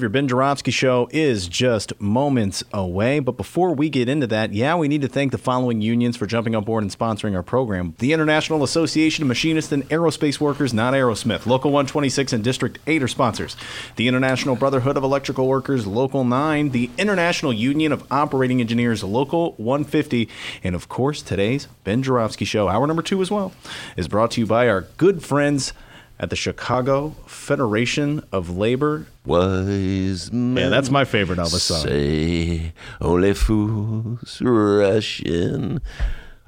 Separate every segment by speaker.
Speaker 1: Your Ben Joravsky Show is just moments away. But before we get into that, yeah, we need to thank the following unions for jumping on board and sponsoring our program the International Association of Machinists and Aerospace Workers, not Aerosmith. Local 126 and District 8 are sponsors. The International Brotherhood of Electrical Workers, Local 9. The International Union of Operating Engineers, Local 150. And of course, today's Ben Joravsky Show, hour number two as well, is brought to you by our good friends at the Chicago Federation of Labor.
Speaker 2: Wise men
Speaker 1: Yeah, that's my favorite Elvis song.
Speaker 2: say only fools rush in.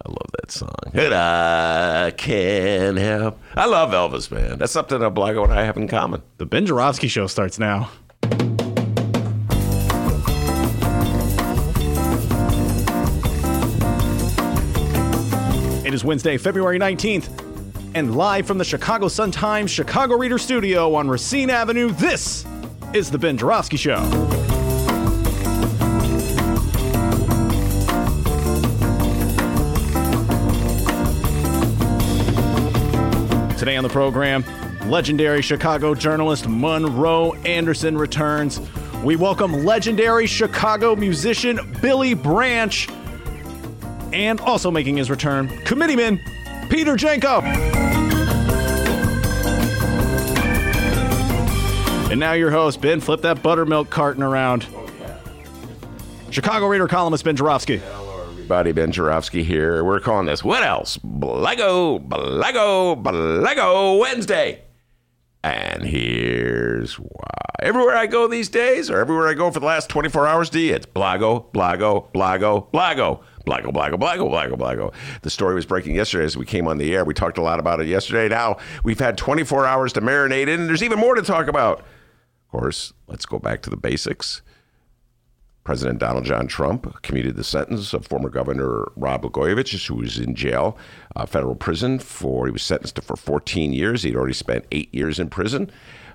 Speaker 2: I love that song. And I can't help. I love Elvis, man. That's something that Blago and I have in common.
Speaker 1: The Ben Joravsky Show starts now. It is Wednesday, February 19th, and live from the Chicago Sun-Times Chicago Reader Studio on Racine Avenue, this is The Ben Joravsky Show. Today on the program, legendary Chicago journalist Monroe Anderson returns. We welcome legendary Chicago musician Billy Branch, and also making his return, committeeman Peter Janko. And now your host, Ben, flip that buttermilk carton around. Chicago Reader columnist Ben Joravsky.
Speaker 2: Everybody, Ben Joravsky here. We're calling this What Else? Blago, Blago, Blago Wednesday. And here's why. Everywhere I go these days, or everywhere I go for the last 24 hours, D, it's Blago, Blago, Blago, Blago. Blago, Blago, Blago, Blago, Blago. The story was breaking yesterday as we came on the air. We talked a lot about it yesterday. Now we've had 24 hours to marinate in, and there's even more to talk about. Of course, let's go back to the basics. President Donald John Trump commuted the sentence of former Governor Rod Blagojevich, who was in jail, uh, federal prison for, he was sentenced to for 14 years. He'd already spent eight years in prison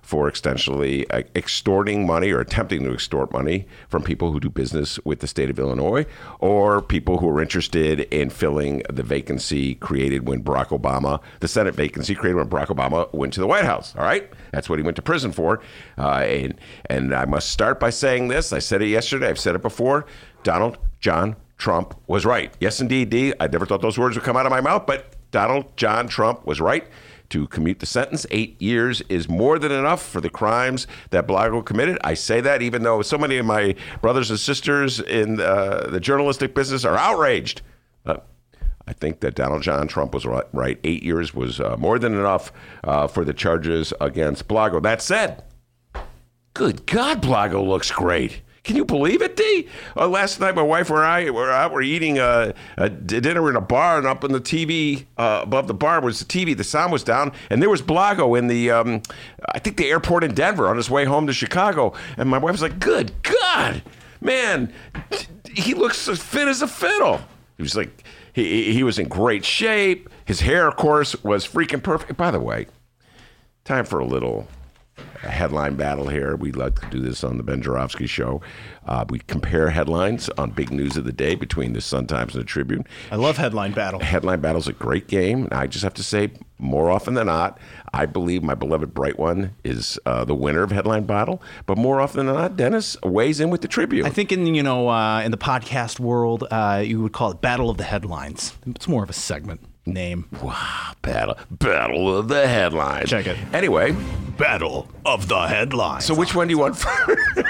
Speaker 2: for extensively uh, extorting money or attempting to extort money from people who do business with the state of Illinois or people who are interested in filling the vacancy created when Barack Obama, the Senate vacancy created when Barack Obama went to the White House. All right? That's what he went to prison for. Uh, and, and I must start by saying this. I said it yesterday, I've said it before. Donald John Trump was right. Yes, indeed, D. I never thought those words would come out of my mouth, but Donald John Trump was right to commute the sentence. Eight years is more than enough for the crimes that Blago committed. I say that even though so many of my brothers and sisters in uh, the journalistic business are outraged. Uh, I think that Donald John Trump was right. Eight years was uh, more than enough uh, for the charges against Blago. That said, good God, Blago looks great. Can you believe it, D? Uh, last night, my wife and I were out. We're eating a, a dinner in a bar, and up in the TV uh, above the bar was the TV. The sound was down, and there was Blago in the, um, I think the airport in Denver on his way home to Chicago. And my wife was like, "Good God, man, he looks as fit as a fiddle." He was like, he he was in great shape. His hair, of course, was freaking perfect. By the way, time for a little headline battle here. We like to do this on the Ben Joravsky Show. Uh, we compare headlines on big news of the day between the Sun Times and the Tribune.
Speaker 1: I love headline battle.
Speaker 2: Headline battle is a great game. I just have to say, more often than not, I believe my beloved Bright One is uh, the winner of headline battle. But more often than not, Dennis weighs in with the Tribune.
Speaker 1: I think in you know uh, in the podcast world, uh, you would call it Battle of the Headlines. It's more of a segment name.
Speaker 2: Wow, battle, battle of the headlines.
Speaker 1: Check it.
Speaker 2: Anyway,
Speaker 1: Battle of the Headlines.
Speaker 2: so which one do you want first?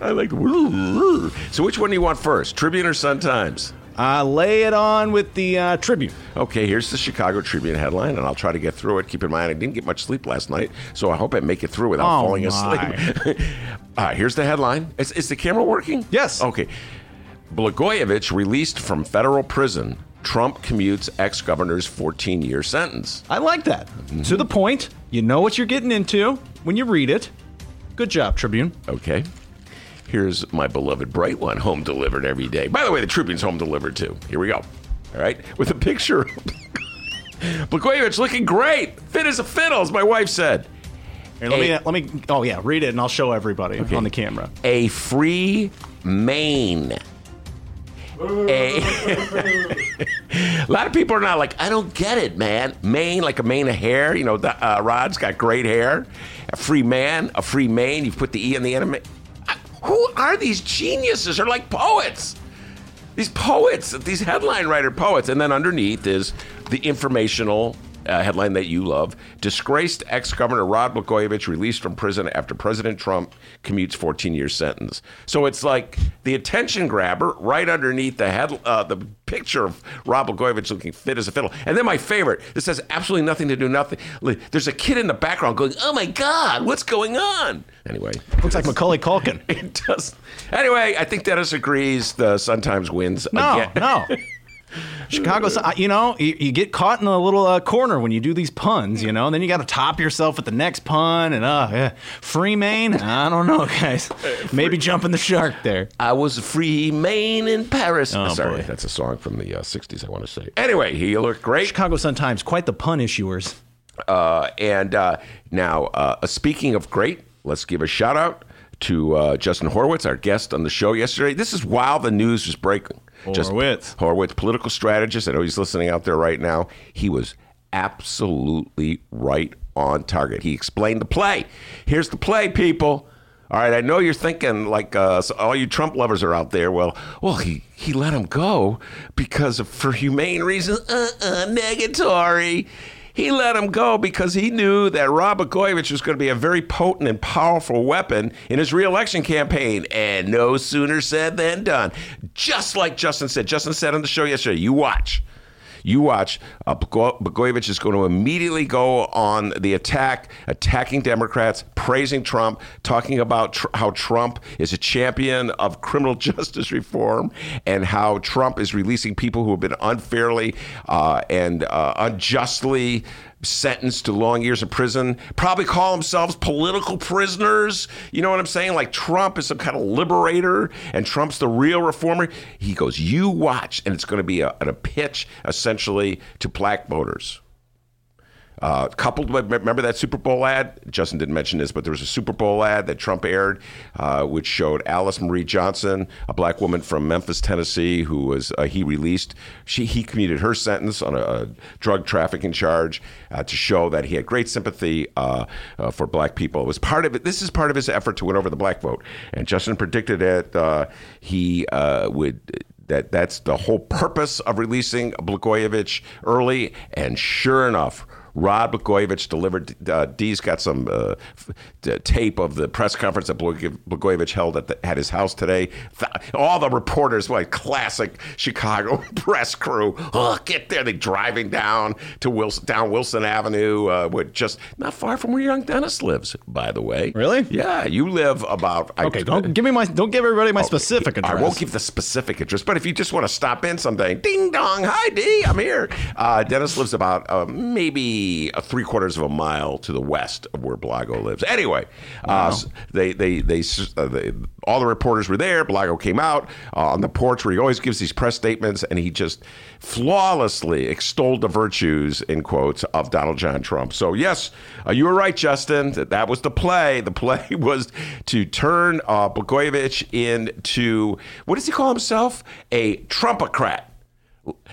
Speaker 2: I like. So which one do you want first, Tribune or Sun Times?
Speaker 1: Uh, lay it on with the uh, Tribune.
Speaker 2: Okay, here's the Chicago Tribune headline, and I'll try to get through it. Keep in mind, I didn't get much sleep last night, so I hope I make it through without
Speaker 1: Oh,
Speaker 2: falling
Speaker 1: my.
Speaker 2: asleep. uh, here's the headline. Is, is the camera working?
Speaker 1: Yes.
Speaker 2: Okay. Blagojevich released from federal prison. Trump commutes ex governor's 14 year sentence.
Speaker 1: I like that. To the point. You know what you're getting into when you read it. Good job, Tribune.
Speaker 2: Okay. Here's my beloved bright one, home delivered every day. By the way, the Tribune's home delivered too. Here we go. All right, with a picture. Blagojevich looking great, fit as a fiddle, as my wife said.
Speaker 1: Here, let
Speaker 2: A-
Speaker 1: me uh, let me. Oh yeah, read it and I'll show everybody on the camera.
Speaker 2: A free Maine. A, a lot of people are not like, I don't get it, man. Mane, like a mane of hair. You know, the, uh, Rod's got great hair. A free man, a free Maine. You put the E in the end of Ma- Who are these geniuses? They're like poets. These poets, these headline writer poets. And then underneath is the informational uh, headline that you love Disgraced ex governor Rod Blagojevich released from prison after President Trump commutes 14 year sentence. So it's like the attention grabber right underneath the head, uh, the picture of Rod Blagojevich looking fit as a fiddle. And then my favorite this has absolutely nothing to do nothing. There's a kid in the background going, Oh my God, what's going on? Anyway,
Speaker 1: Looks like Macaulay Culkin.
Speaker 2: it does. Anyway, I think Dennis agrees the Sun Times wins
Speaker 1: No,
Speaker 2: again.
Speaker 1: no. Chicago, you know, you, you get caught in a little uh, corner when you do these puns, you know, and then you got to top yourself with the next pun. And, uh, yeah. free Maine? I don't know, guys. Maybe jumping the shark there.
Speaker 2: I was free man in Paris.
Speaker 1: Oh,
Speaker 2: Sorry,
Speaker 1: boy.
Speaker 2: that's a song from the uh, 60s, I want to say. Anyway, he looked great.
Speaker 1: Chicago Sun Times, quite the pun issuers.
Speaker 2: Uh, and uh, now, uh, speaking of great, let's give a shout out to uh, Justin Horowitz, our guest on the show yesterday. This is while the news was breaking. Just-
Speaker 1: Horwitz.
Speaker 2: Horwitz, political strategist. I know he's listening out there right now. He was absolutely right on target. He explained the play. Here's the play, people. All right, I know you're thinking like uh, so all you Trump lovers are out there. Well, well, he he let him go because of for humane reasons. Uh, uh negatory. He let him go because he knew that Rod Blagojevich was going to be a very potent and powerful weapon in his reelection campaign. And no sooner said than done. Just like Justin said. Justin said on the show yesterday, you watch. You watch. Uh, is going to immediately go on the attack, attacking Democrats, praising Trump, talking about tr- how Trump is a champion of criminal justice reform, and how Trump is releasing people who have been unfairly uh, and uh, unjustly sentenced to long years in prison, probably call themselves political prisoners. You know what I'm saying? Like Trump is some kind of liberator and Trump's the real reformer. He goes, You watch, and it's going to be a, a pitch essentially to black voters. Uh, coupled with, remember that Super Bowl ad? Justin didn't mention this, but there was a Super Bowl ad that Trump aired, uh, which showed Alice Marie Johnson, a black woman from Memphis, Tennessee, who was uh, he released. She he commuted her sentence on a, a drug trafficking charge uh, to show that he had great sympathy uh, uh, for black people. It was part of it. This is part of his effort to win over the black vote. And Justin predicted that he would that that's the whole purpose of releasing Blagojevich early. And sure enough, Rod Blagojevich delivered. Uh, Dee's got some uh, f- tape of the press conference that Blagojevich held at, the, at his house today. Th- all the reporters, like classic Chicago press crew, oh, get there. They're driving down to Wilson, down Wilson Avenue, uh, with just not far from where young Dennis lives. By the way,
Speaker 1: Really?
Speaker 2: Yeah, you live about. I-
Speaker 1: Okay, don't give me my, don't give everybody my specific address.
Speaker 2: I won't give the specific address, but if you just want to stop in someday, ding dong, hi D, I'm here. Uh, Dennis lives about uh, a three quarters of a mile to the west of where Blago lives. Anyway, uh, s- they, they, they, uh, they, all the reporters were there. Blago came out uh, on the porch where he always gives these press statements, and he just flawlessly extolled the virtues, in quotes, of Donald John Trump. So, yes, uh, you were right, Justin. That, that was the play. The play was to turn uh, Blagojevich into, what does he call himself? A Trumpocrat.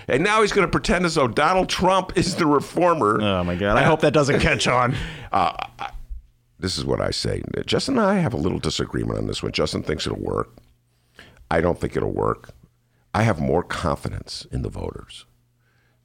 Speaker 2: And now he's going to pretend as though Donald Trump is the reformer.
Speaker 1: Oh my god! I hope that doesn't catch on.
Speaker 2: this is what I say. Justin and I have a little disagreement on this one. Justin thinks it'll work. I don't think it'll work. I have more confidence in the voters.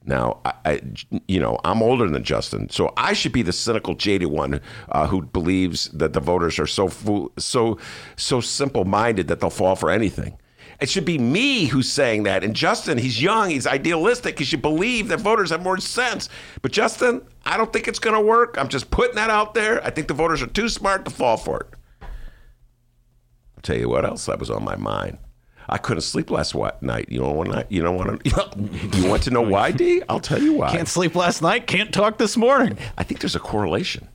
Speaker 2: Now, I, I, you know, I'm older than Justin, so I should be the cynical, jaded one uh, who believes that the voters are so fool, so so simple-minded that they'll fall for anything. It should be me who's saying that. And Justin, he's young, he's idealistic. He should believe that voters have more sense. But Justin, I don't think it's going to work. I'm just putting that out there. I think the voters are too smart to fall for it. I'll tell you what else that was on my mind. I couldn't sleep last night. You know what? You know what? You want to know why, D? I'll tell you why.
Speaker 1: Can't sleep last night. Can't talk this morning.
Speaker 2: I think there's a correlation.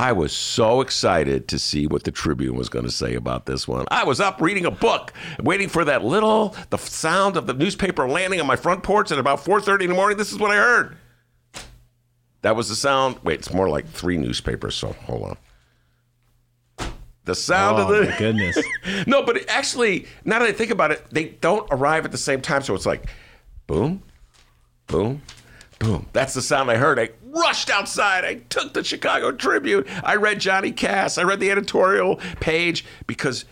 Speaker 2: I was so excited to see what the Tribune was going to say about this one. I was up reading a book, waiting for that little the sound of the newspaper landing on my front porch at about 4:30 in the morning. This is what I heard. That was the sound. Wait, it's more like three newspapers. So hold on. The sound
Speaker 1: Oh,
Speaker 2: of the Oh
Speaker 1: my goodness.
Speaker 2: no, but it actually, now that I think about it, they don't arrive at the same time. So it's like, boom, boom, boom. That's the sound I heard. I rushed outside. I took the Chicago Tribune. I read Johnny Kass. I read the editorial page because,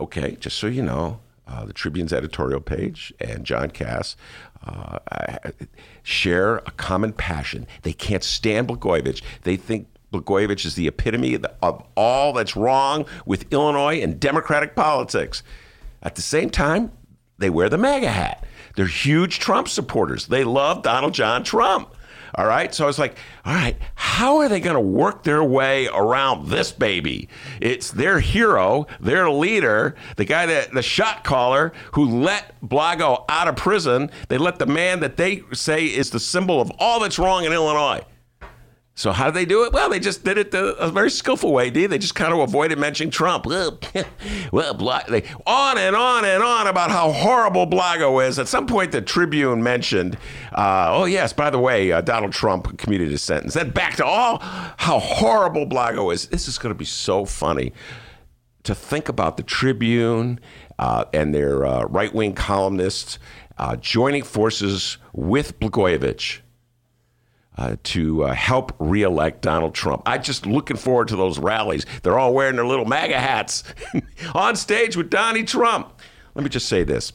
Speaker 2: okay, just so you know, uh, the Tribune's editorial page and John Kass uh, share a common passion. They can't stand Blagojevich. They think Blagojevich is the epitome of, of all that's wrong with Illinois and Democratic politics. At the same time, they wear the MAGA hat. They're huge Trump supporters. They love Donald John Trump. All right. So I was like, all right, how are they going to work their way around this baby? It's their hero, their leader, the guy that the shot caller who let Blago out of prison. They let the man that they say is the symbol of all that's wrong in Illinois. So how do they do it? Well, they just did it the, a very skillful way, D. They just kind of avoided mentioning Trump. Well, on and on and on about how horrible Blago is. At some point, the Tribune mentioned, uh, oh yes, by the way, uh, Donald Trump commuted his sentence. Then back to all how horrible Blago is. This is going to be so funny to think about the Tribune uh, and their uh, right wing columnists uh, joining forces with Blagojevich uh, to uh, help reelect Donald Trump. I'm just looking forward to those rallies. They're all wearing their little MAGA hats on stage with Donnie Trump. Let me just say this.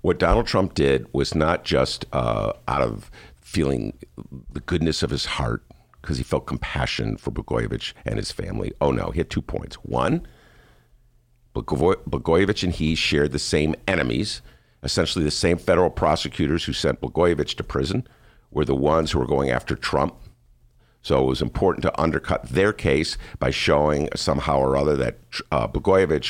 Speaker 2: What Donald Trump did was not just uh, out of feeling the goodness of his heart, because he felt compassion for Blagojevich and his family. Oh no, he had two points. One, Blago- Blagojevich and he shared the same enemies. Essentially, the same federal prosecutors who sent Blagojevich to prison were the ones who were going after Trump. So it was important to undercut their case by showing somehow or other that uh,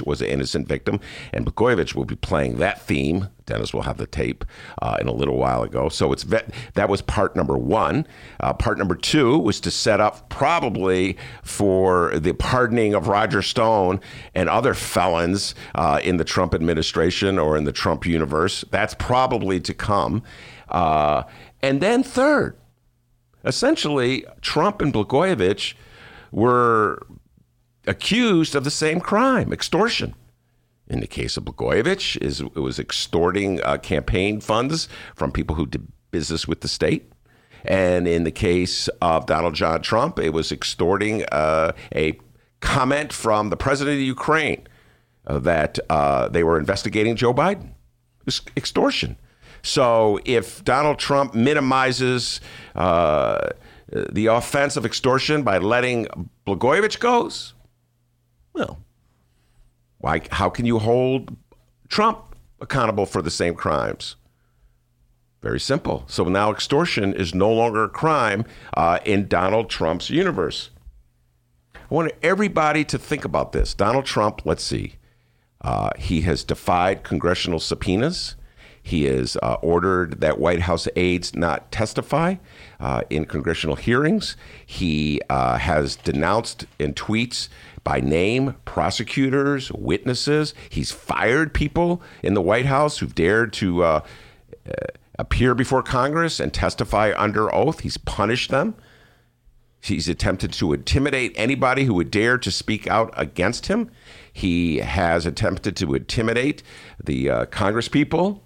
Speaker 2: was an innocent victim. And Blagojevich will be playing that theme. Dennis will have the tape uh, in a little while ago. So it's that was part number one. Uh, part number two was to set up probably for the pardoning of Roger Stone and other felons uh, in the Trump administration or in the Trump universe. That's probably to come. Uh, and then third, essentially, Trump and Blagojevich were accused of the same crime, extortion. In the case of Blagojevich, is it was extorting uh, campaign funds from people who did business with the state. And in the case of Donald John Trump, it was extorting uh, a comment from the president of Ukraine uh, that uh, they were investigating Joe Biden. It was extortion. So if Donald Trump minimizes uh, the offense of extortion by letting Blagojevich goes, well, why? How can you hold Trump accountable for the same crimes? Very simple. So now extortion is no longer a crime uh, in Donald Trump's universe. I want everybody to think about this. Donald Trump, let's see, uh, he has defied congressional subpoenas. He has uh, ordered that White House aides not testify uh, in congressional hearings. He uh, has denounced in tweets by name prosecutors, witnesses. He's fired people in the White House who've dared to uh, uh, appear before Congress and testify under oath. He's punished them. He's attempted to intimidate anybody who would dare to speak out against him. He has attempted to intimidate the uh, Congress people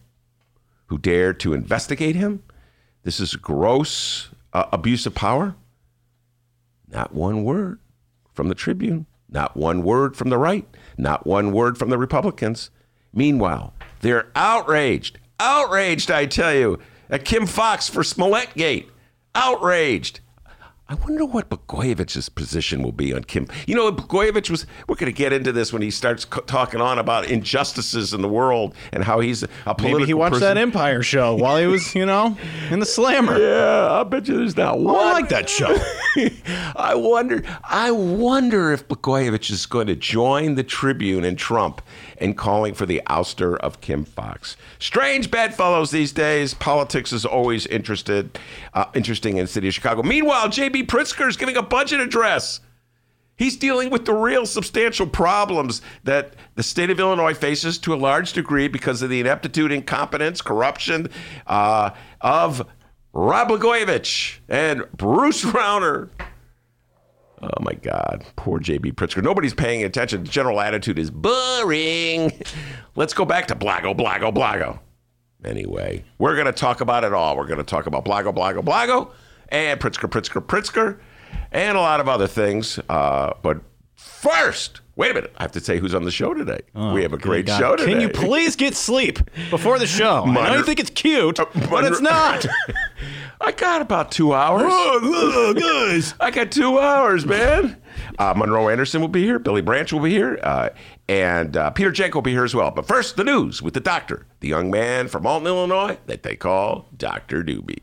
Speaker 2: who dared to investigate him. This is gross uh, abuse of power. Not one word from the Tribune, not one word from the right, not one word from the Republicans. Meanwhile, they're outraged, outraged, I tell you, at Kim Foxx for Smollett Gate. Outraged. I wonder what Blagojevich's position will be on Kim. You know, Blagojevich was. We're going to get into this when he starts co- talking on about injustices in the world and how he's a political.
Speaker 1: Maybe he watched
Speaker 2: person.
Speaker 1: that Empire show while he was, you know, in the slammer.
Speaker 2: Yeah, I bet you there's not oh, one.
Speaker 1: I like that show.
Speaker 2: I wonder. I wonder if Blagojevich is going to join the Tribune and Trump in calling for the ouster of Kim Foxx. Strange bedfellows these days. Politics is always interested, uh, interesting in the city of Chicago. Meanwhile, JB J.B. Pritzker is giving a budget address. He's dealing with the real substantial problems that the state of Illinois faces to a large degree because of the ineptitude, incompetence, corruption uh, of Rob Blagojevich and Bruce Rauner. Oh my God, poor JB Pritzker. Nobody's paying attention. The general attitude is boring. Let's go back to Blago, Blago, Blago. Anyway, we're going to talk about it all. We're going to talk about Blago, Blago, Blago, and Pritzker, Pritzker, Pritzker, and a lot of other things. Uh, but first, wait a minute. I have to say who's on the show today. we have a great
Speaker 1: God.
Speaker 2: show today.
Speaker 1: Can you please get sleep before the show? I know you think it's cute, but it's not.
Speaker 2: I got about two hours.
Speaker 1: oh, guys.
Speaker 2: I got two hours, man. Uh, Monroe Anderson will be here. Billy Branch will be here. Uh, and uh, Peter Jenk will be here as well. But first, the news with the doctor, the young man from Alton, Illinois, that they call Dr. Doobie.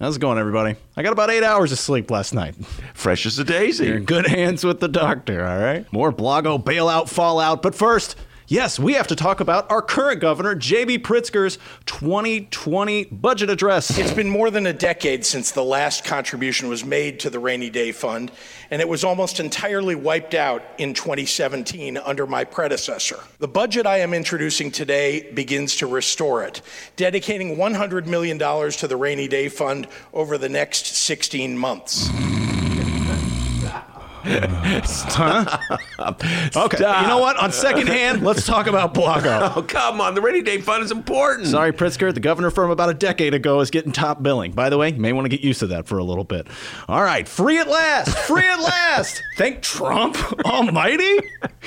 Speaker 1: How's it going, everybody? I got about eight hours of sleep last night.
Speaker 2: Fresh as a daisy.
Speaker 1: You're in good hands with the doctor, all right? More Blago bailout fallout. But first, yes, we have to talk about our current governor, J.B. Pritzker's 2020 budget address.
Speaker 3: It's been more than a decade since the last contribution was made to the Rainy Day Fund, and it was almost entirely wiped out in 2017 under my predecessor. The budget I am introducing today begins to restore it, dedicating $100 million to the Rainy Day Fund over the next 16 months.
Speaker 1: Okay, you know what? On second hand, let's talk about Blago.
Speaker 2: Oh, come on. The rainy day fund is important.
Speaker 1: Sorry, Pritzker, the governor from about a decade ago is getting top billing. By the way, you may want to get used to that for a little bit. All right, free at last, free at last. Thank Trump Almighty,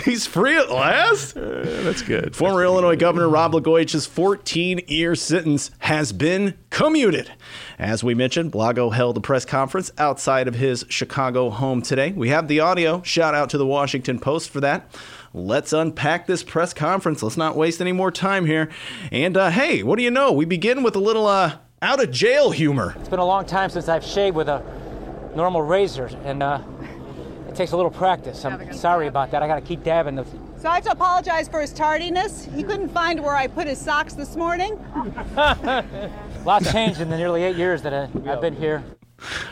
Speaker 1: he's free at last.
Speaker 2: Uh, that's good.
Speaker 1: Former Illinois Governor Rob Blagojevich's 14-year sentence has been commuted. As we mentioned, Blago held a press conference outside of his Chicago home today. We have the audio. Shout out to the Washington Post for that. Let's unpack this press conference. Let's not waste any more time here. And uh, hey, what do you know? We begin with a little uh, out of jail humor.
Speaker 4: It's been a long time since I've shaved with a normal razor, and uh, it takes a little practice. I'm sorry about that. I got to keep dabbing the.
Speaker 5: So I have to apologize for his tardiness. He couldn't find where I put his socks this morning.
Speaker 4: Lots changed in the nearly eight years that I, I've been here.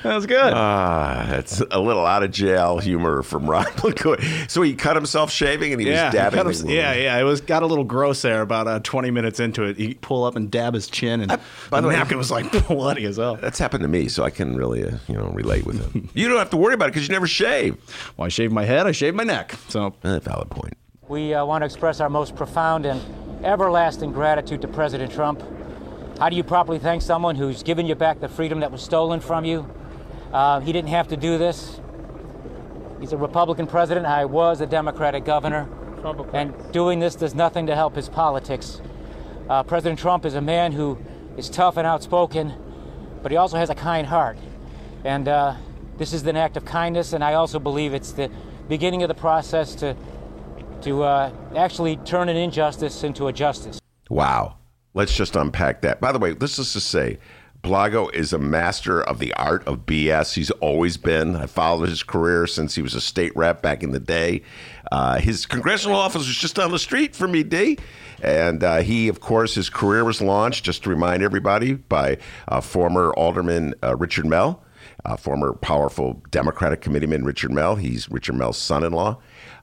Speaker 1: That was good.
Speaker 2: Ah, that's a little out of jail humor from Rob Blagojevich. So he cut himself shaving and he
Speaker 1: yeah,
Speaker 2: was
Speaker 1: he
Speaker 2: dabbing.
Speaker 1: cut him-
Speaker 2: his
Speaker 1: yeah, yeah. It was got a little gross there. About uh, 20 minutes into it, he pull up and dab his chin, and
Speaker 2: by
Speaker 1: the
Speaker 2: the way-
Speaker 1: napkin was like bloody as hell.
Speaker 2: That's happened to me, so I can really, uh, you know, relate with him. you don't have to worry about it because you never shave.
Speaker 1: Well, I shaved my head, I shave my neck. So
Speaker 2: Eh, valid point.
Speaker 4: We uh, want to express our most profound and everlasting gratitude to President Trump. How do you properly thank someone who's given you back the freedom that was stolen from you? Uh, he didn't have to do this. He's a Republican president. I was a Democratic governor. And doing this does nothing to help his politics. Uh, President Trump is a man who is tough and outspoken, but he also has a kind heart. And uh, this is an act of kindness, and I also believe it's the beginning of the process to, to uh, actually turn an injustice into a justice.
Speaker 2: Wow. Let's just unpack that. By the way, let's just say Blago is a master of the art of BS. He's always been. I followed his career since he was a state rep back in the day. Uh, his congressional office was just down the street from me, D. And uh, he, of course, his career was launched, just to remind everybody, by uh, former Alderman uh, Richard Mell, uh, former powerful Democratic committeeman Richard Mell. He's Richard Mell's son in law.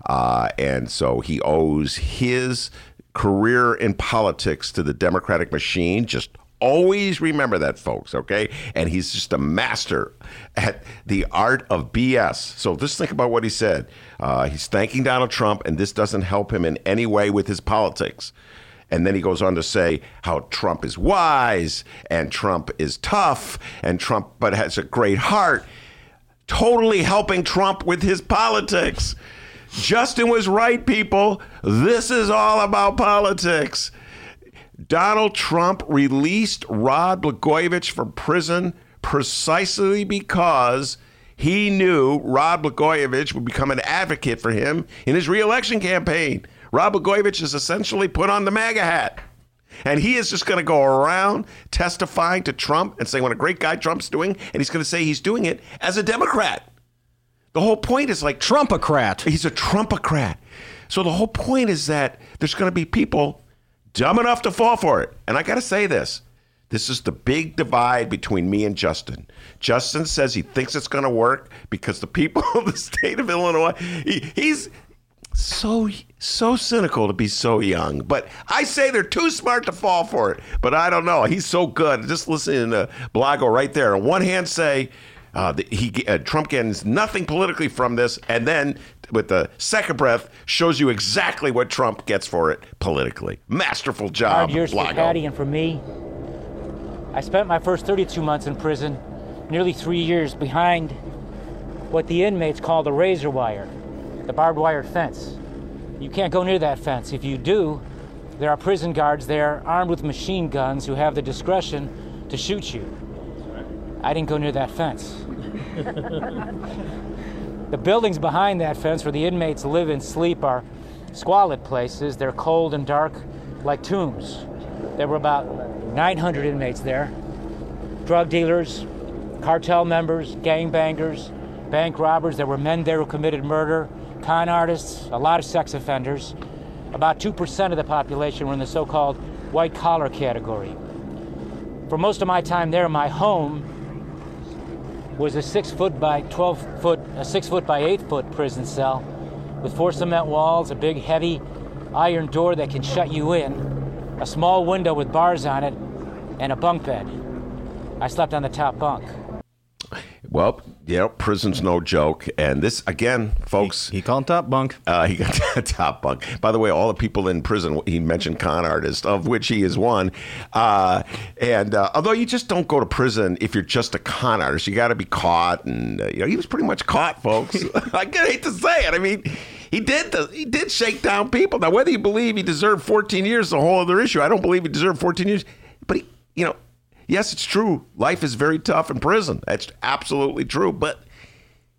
Speaker 2: Uh, and so he owes his career in politics to the Democratic machine. Just always remember that, folks, okay? And he's just a master at the art of BS. So just think about what he said. Uh, he's thanking Donald Trump, and this doesn't help him in any way with his politics. And then he goes on to say how Trump is wise and Trump is tough and Trump but has a great heart, totally helping Trump with his politics. Justin was right, people. This is all about politics. Donald Trump released Rod Blagojevich from prison precisely because he knew Rod Blagojevich would become an advocate for him in his reelection campaign. Rod Blagojevich is essentially put on the MAGA hat. And he is just going to go around testifying to Trump and saying what a great guy Trump's doing. And he's going to say he's doing it as a Democrat. The whole point is like
Speaker 1: Trumpocrat.
Speaker 2: He's a Trumpocrat. So the whole point is that there's going to be people dumb enough to fall for it. And I got to say this This is the big divide between me and Justin. Justin says he thinks it's going to work because the people of the state of Illinois, he, he's so so cynical to be so young. But I say they're too smart to fall for it. But I don't know. He's so good. Just listening to Blago right there. On one hand, say uh, he uh, Trump gains nothing politically from this, and then with the second breath shows you exactly what Trump gets for it politically. Masterful job,
Speaker 4: years for Patty and for me. I spent my first 32 months in prison, nearly three years behind what the inmates call the razor wire, the barbed wire fence. You can't go near that fence. If you do, there are prison guards there armed with machine guns who have the discretion to shoot you. I didn't go near that fence. the buildings behind that fence where the inmates live and sleep are squalid places. They're cold and dark like tombs. There were about 900 inmates there drug dealers, cartel members, gangbangers, bank robbers. There were men there who committed murder, con artists, a lot of sex offenders. About 2% of the population were in the so called white collar category. For most of my time there, my home was a six foot by 12 foot, a six foot by eight foot prison cell with four cement walls, a big heavy iron door that can shut you in, a small window with bars on it, and a bunk bed. I slept on the top bunk.
Speaker 2: Well, know, prison's no joke. And this, again, folks.
Speaker 1: He called top bunk.
Speaker 2: Uh, he got top bunk. By the way, all the people in prison, he mentioned con artists, of which he is one. Uh, and uh, although you just don't go to prison if you're just a con artist, you got to be caught. And, uh, you know, he was pretty much caught, folks. I hate to say it. I mean, he did the, he did shake down people. Now, whether you believe he deserved 14 years is a whole other issue. I don't believe he deserved 14 years. But, he, you know, yes, it's true. Life is very tough in prison. That's absolutely true. But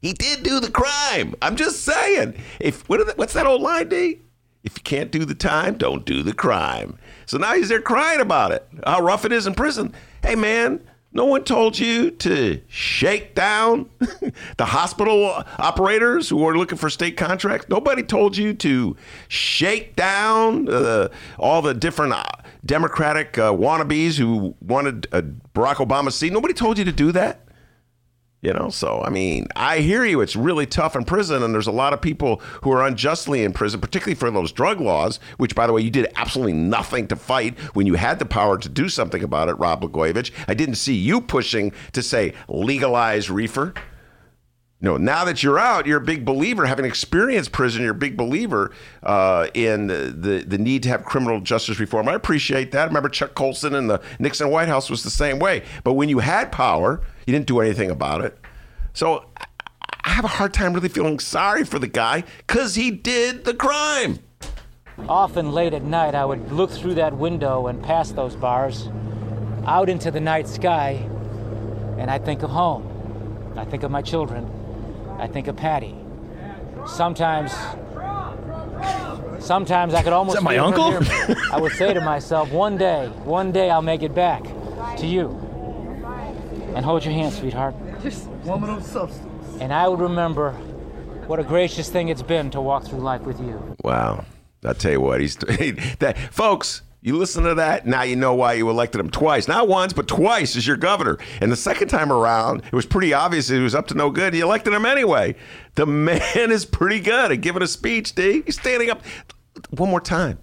Speaker 2: he did do the crime. I'm just saying. If what the, what's that old line, D? If you can't do the time, don't do the crime. So now he's there crying about it. How rough it is in prison. Hey man, no one told you to shake down the hospital operators who are looking for state contracts. Nobody told you to shake down uh, all the different uh, Democratic uh, wannabes who wanted uh, Barack Obama's seat. Nobody told you to do that. You know, so I mean, I hear you. It's really tough in prison, and there's a lot of people who are unjustly in prison, particularly for those drug laws, which, by the way, you did absolutely nothing to fight when you had the power to do something about it, Rob Blagojevich. I didn't see you pushing to say legalize reefer. No, now that you're out, you're a big believer. Having experienced prison, you're a big believer uh, in the, the, the need to have criminal justice reform. I appreciate that. I remember Chuck Colson in the Nixon White House was the same way. But when you had power, you didn't do anything about it. So I have a hard time really feeling sorry for the guy because he did the crime.
Speaker 4: Often late at night, I would look through that window and past those bars out into the night sky, and I think of home. I think of my children. I think of Patty. Sometimes, sometimes I could almost.
Speaker 1: Is that my uncle?
Speaker 4: I would say to myself, one day, one day I'll make it back to you. And hold your hand, sweetheart.
Speaker 6: Woman of substance.
Speaker 4: And I would remember what a gracious thing it's been to walk through life with you.
Speaker 2: Wow. I'll tell you what, he's that folks. You listen to that, now you know why you elected him twice. Not once, but twice as your governor. And the second time around, it was pretty obvious he was up to no good. You elected him anyway. The man is pretty good at giving a speech, D. He's standing up. One more time.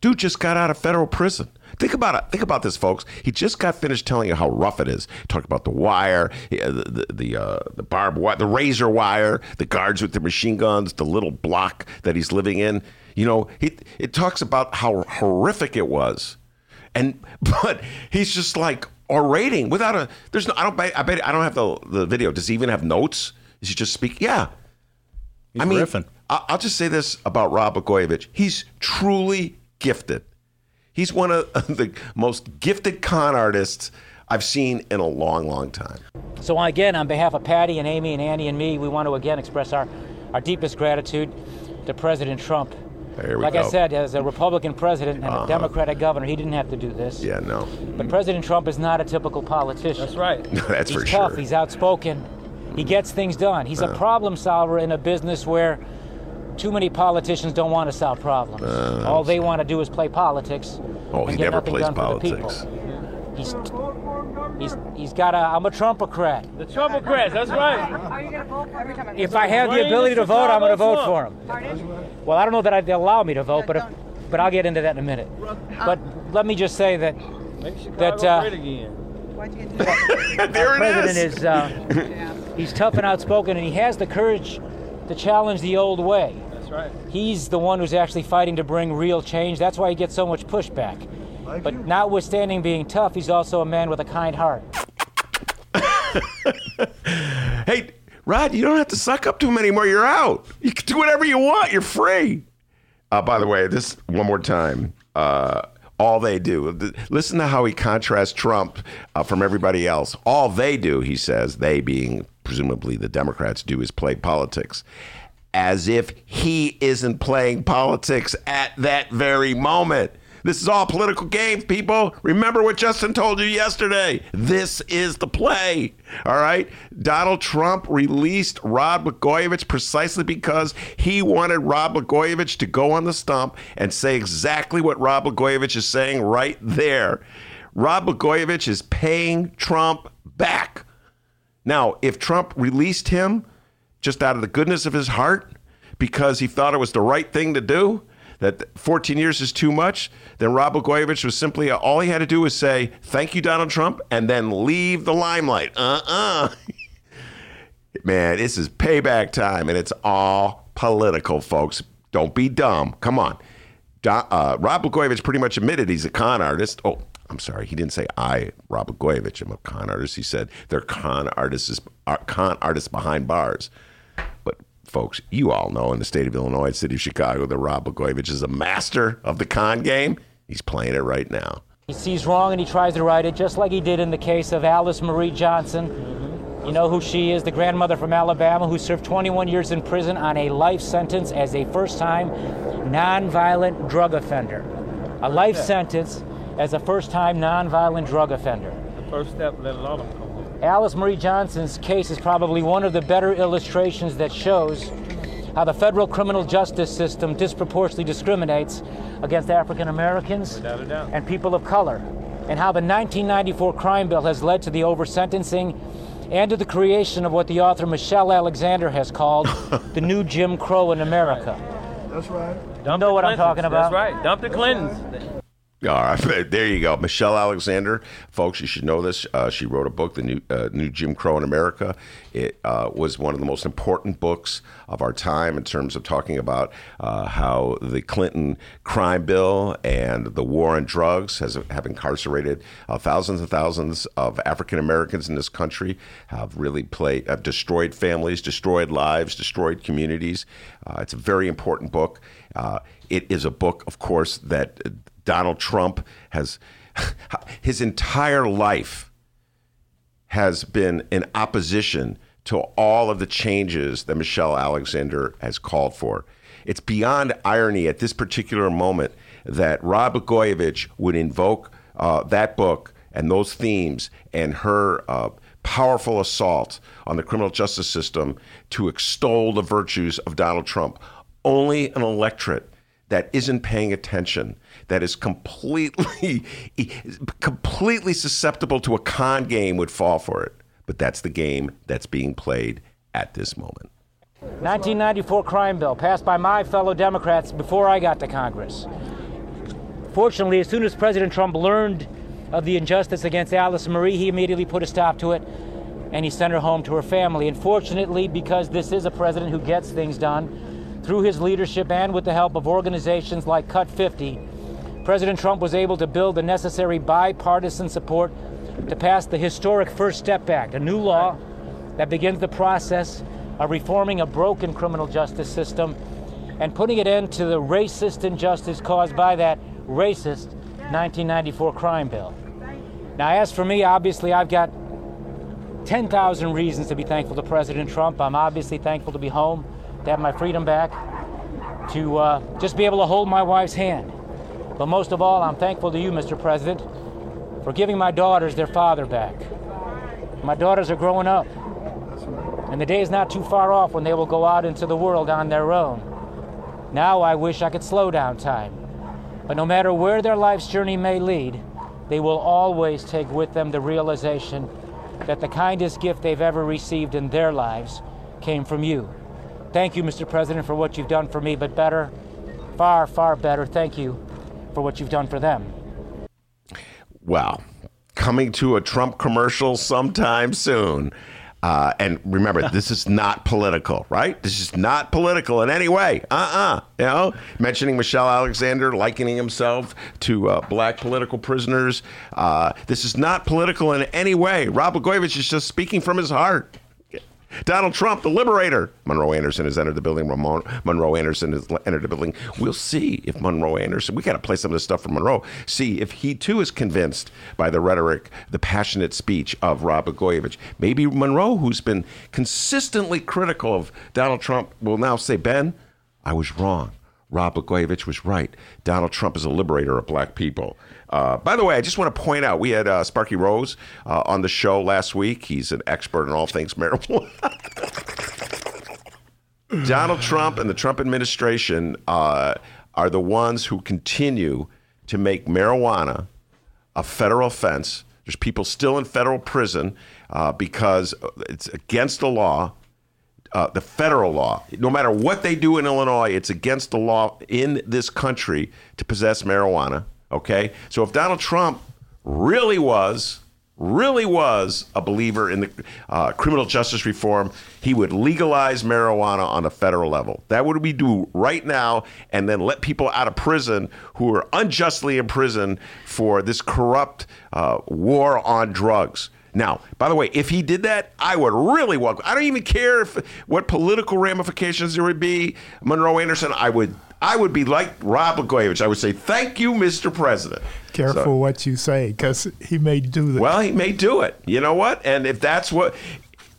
Speaker 2: Dude just got out of federal prison. Think about it. Think about this, folks. He just got finished telling you how rough it is. He talked about the wire, the the the, uh, the barbed wire, the razor wire, the guards with the machine guns, the little block that he's living in. You know, he it talks about how horrific it was, and but he's just like orating without a. There's no. I don't. I bet. I don't have the the video. Does he even have notes? Is he just speak? Yeah.
Speaker 1: He's
Speaker 2: I mean,
Speaker 1: riffing.
Speaker 2: I- I'll just say this about Rob Blagojevich. He's truly gifted. He's one of the most gifted con artists I've seen in a long, long time.
Speaker 4: So again, on behalf of Patty and Amy and Annie and me, we want to again express our, our deepest gratitude to President Trump.
Speaker 2: There we
Speaker 4: like
Speaker 2: go.
Speaker 4: I said, as a Republican president and
Speaker 2: Uh-huh.
Speaker 4: a Democratic governor, he didn't have to do this.
Speaker 2: Yeah, no.
Speaker 4: But President Trump is not a typical politician.
Speaker 6: That's right.
Speaker 2: No, That's
Speaker 4: He's
Speaker 2: for
Speaker 4: tough.
Speaker 2: sure.
Speaker 4: He's tough, he's outspoken. He gets things done. He's a problem solver in a business where too many politicians don't want to solve problems. All they want to do is play politics
Speaker 2: Oh,
Speaker 4: and
Speaker 2: he
Speaker 4: get
Speaker 2: never plays
Speaker 4: done for the
Speaker 2: politics.
Speaker 4: people. He's he's he's got a. I'm a Trumpocrat.
Speaker 7: The Trumpocrats, that's right.
Speaker 4: If I have the ability to vote, I'm going to vote for him. Well, I don't know that they'll allow me to vote, but if, but I'll get into that in a minute. But let me just say that That, uh,
Speaker 7: great again.
Speaker 5: Why'd you get into that?
Speaker 2: there
Speaker 4: president
Speaker 2: is.
Speaker 4: is uh, he's tough and outspoken, and he has the courage to challenge the old way.
Speaker 7: That's right.
Speaker 4: He's the one who's actually fighting to bring real change. That's why he gets so much pushback.
Speaker 6: Like
Speaker 4: But
Speaker 6: you.
Speaker 4: notwithstanding being tough, he's also a man with a kind heart.
Speaker 2: Hey, Rod, you don't have to suck up to him anymore. You're out. You can do whatever you want. You're free. Uh, by the way, this one more time. Uh, all they do. th- Listen to how he contrasts Trump uh, from everybody else. All they do, he says, they being presumably the Democrats, do is play politics. As if he isn't playing politics at that very moment. This is all political games, people. Remember what Justin told you yesterday. This is the play. All right. Donald Trump released Rod Blagojevich precisely because he wanted Rod Blagojevich to go on the stump and say exactly what Rod Blagojevich is saying right there. Rod Blagojevich is paying Trump back. Now, if Trump released him just out of the goodness of his heart because he thought it was the right thing to do, that 14 years is too much, then Rob Blagojevich was simply all he had to do was say, "Thank you, Donald Trump," and then leave the limelight. Uh-uh. Man, this is payback time, and it's all political, folks. Don't be dumb. Come on. Uh, Rob Blagojevich pretty much admitted he's a con artist. Oh, I'm sorry, he didn't say I, Rob Blagojevich, am a con artist. He said they're con artists, are con artists behind bars. But folks, you all know in the state of Illinois, city of Chicago, that Rob Blagojevich is a master of the con game. He's playing it right now.
Speaker 4: He sees wrong and he tries to right it, just like he did in the case of Alice Marie Johnson. You know who she is, the grandmother from Alabama who served 21 years in prison on a life sentence as a first time nonviolent drug offender. A life sentence as a first time nonviolent drug offender.
Speaker 7: The first step, let a lot of them come.
Speaker 4: Alice Marie Johnson's case is probably one of the better illustrations that shows how the federal criminal justice system disproportionately discriminates against African Americans
Speaker 7: Without a doubt.
Speaker 4: and people of color, and how the 1994 crime bill has led to the oversentencing and to the creation of what the author Michelle Alexander has called the new Jim Crow in America.
Speaker 6: That's right.
Speaker 4: You know what I'm talking about?
Speaker 7: That's right. Dump the Clintons.
Speaker 2: All right, there you go, Michelle Alexander, folks. You should know this. Uh, she wrote a book, "The New uh, New Jim Crow in America." It uh, was one of the most important books of our time in terms of talking about uh, how the Clinton crime bill and the war on drugs has have incarcerated uh, thousands and thousands of African Americans in this country. Have really played, have destroyed families, destroyed lives, destroyed communities. Uh, it's a very important book. It is a book, of course, that. Donald Trump has his entire life has been in opposition to all of the changes that Michelle Alexander has called for. It's beyond irony at this particular moment that Rob Blagojevich would invoke uh, that book and those themes and her uh, powerful assault on the criminal justice system to extol the virtues of Donald Trump. Only an electorate that isn't paying attention, that is completely, completely susceptible to a con game would fall for it. But that's the game that's being played at this moment.
Speaker 4: 1994 crime bill passed by my fellow Democrats before I got to Congress. Fortunately, as soon as President Trump learned of the injustice against Alice Marie, he immediately put a stop to it and he sent her home to her family. And fortunately, because this is a president who gets things done, through his leadership and with the help of organizations like Cut 50, President Trump was able to build the necessary bipartisan support to pass the historic First Step Act, a new law that begins the process of reforming a broken criminal justice system and putting an end to the racist injustice caused by that racist 1994 crime bill. Now, as for me, obviously, I've got 10,000 reasons to be thankful to President Trump. I'm obviously thankful to be home, to have my freedom back, to uh, just be able to hold my wife's hand. But most of all, I'm thankful to you, Mr. President, for giving my daughters their father back. My daughters are growing up, and the day is not too far off when they will go out into the world on their own. Now I wish I could slow down time. But no matter where their life's journey may lead, they will always take with them the realization that the kindest gift they've ever received in their lives came from you. Thank you, Mr. President, for what you've done for me, but better, far, far better, thank you for what you've done for them.
Speaker 2: Well, coming to a Trump commercial sometime soon. Uh, and remember, this is not political, right? This is not political in any way. Uh-uh. You know, mentioning Michelle Alexander, likening himself to uh, black political prisoners. Uh, this is not political in any way. Rob Blagojevich is just speaking from his heart. Donald Trump, the liberator. Monroe Anderson has entered the building. Monroe Anderson has entered the building. We'll see if Monroe Anderson, we got to play some of this stuff from Monroe, see if he too is convinced by the rhetoric, the passionate speech of Rod Blagojevich. Maybe Monroe, who's been consistently critical of Donald Trump, will now say, Ben, I was wrong. Rod Blagojevich was right. Donald Trump is a liberator of black people. Uh, by the way, I just want to point out we had uh, Sparky Rose uh, on the show last week. He's an expert in all things marijuana. Donald Trump and the Trump administration uh, are the ones who continue to make marijuana a federal offense. There's people still in federal prison uh, because it's against the law. Uh, the federal law. No matter what they do in Illinois, it's against the law in this country to possess marijuana. Okay? So if Donald Trump really was, really was a believer in the uh, criminal justice reform, he would legalize marijuana on a federal level. That would we do right now, and then let people out of prison who are unjustly in prison for this corrupt uh, war on drugs. Now, by the way, if he did that, I would really welcome. I don't even care if what political ramifications there would be. Monroe Anderson, I would I would be like Rod Blagojevich. I would say, "Thank you, Mr. President."
Speaker 8: Careful so, what you say, because he may do that.
Speaker 2: Well, he may do it. You know what? And if that's what,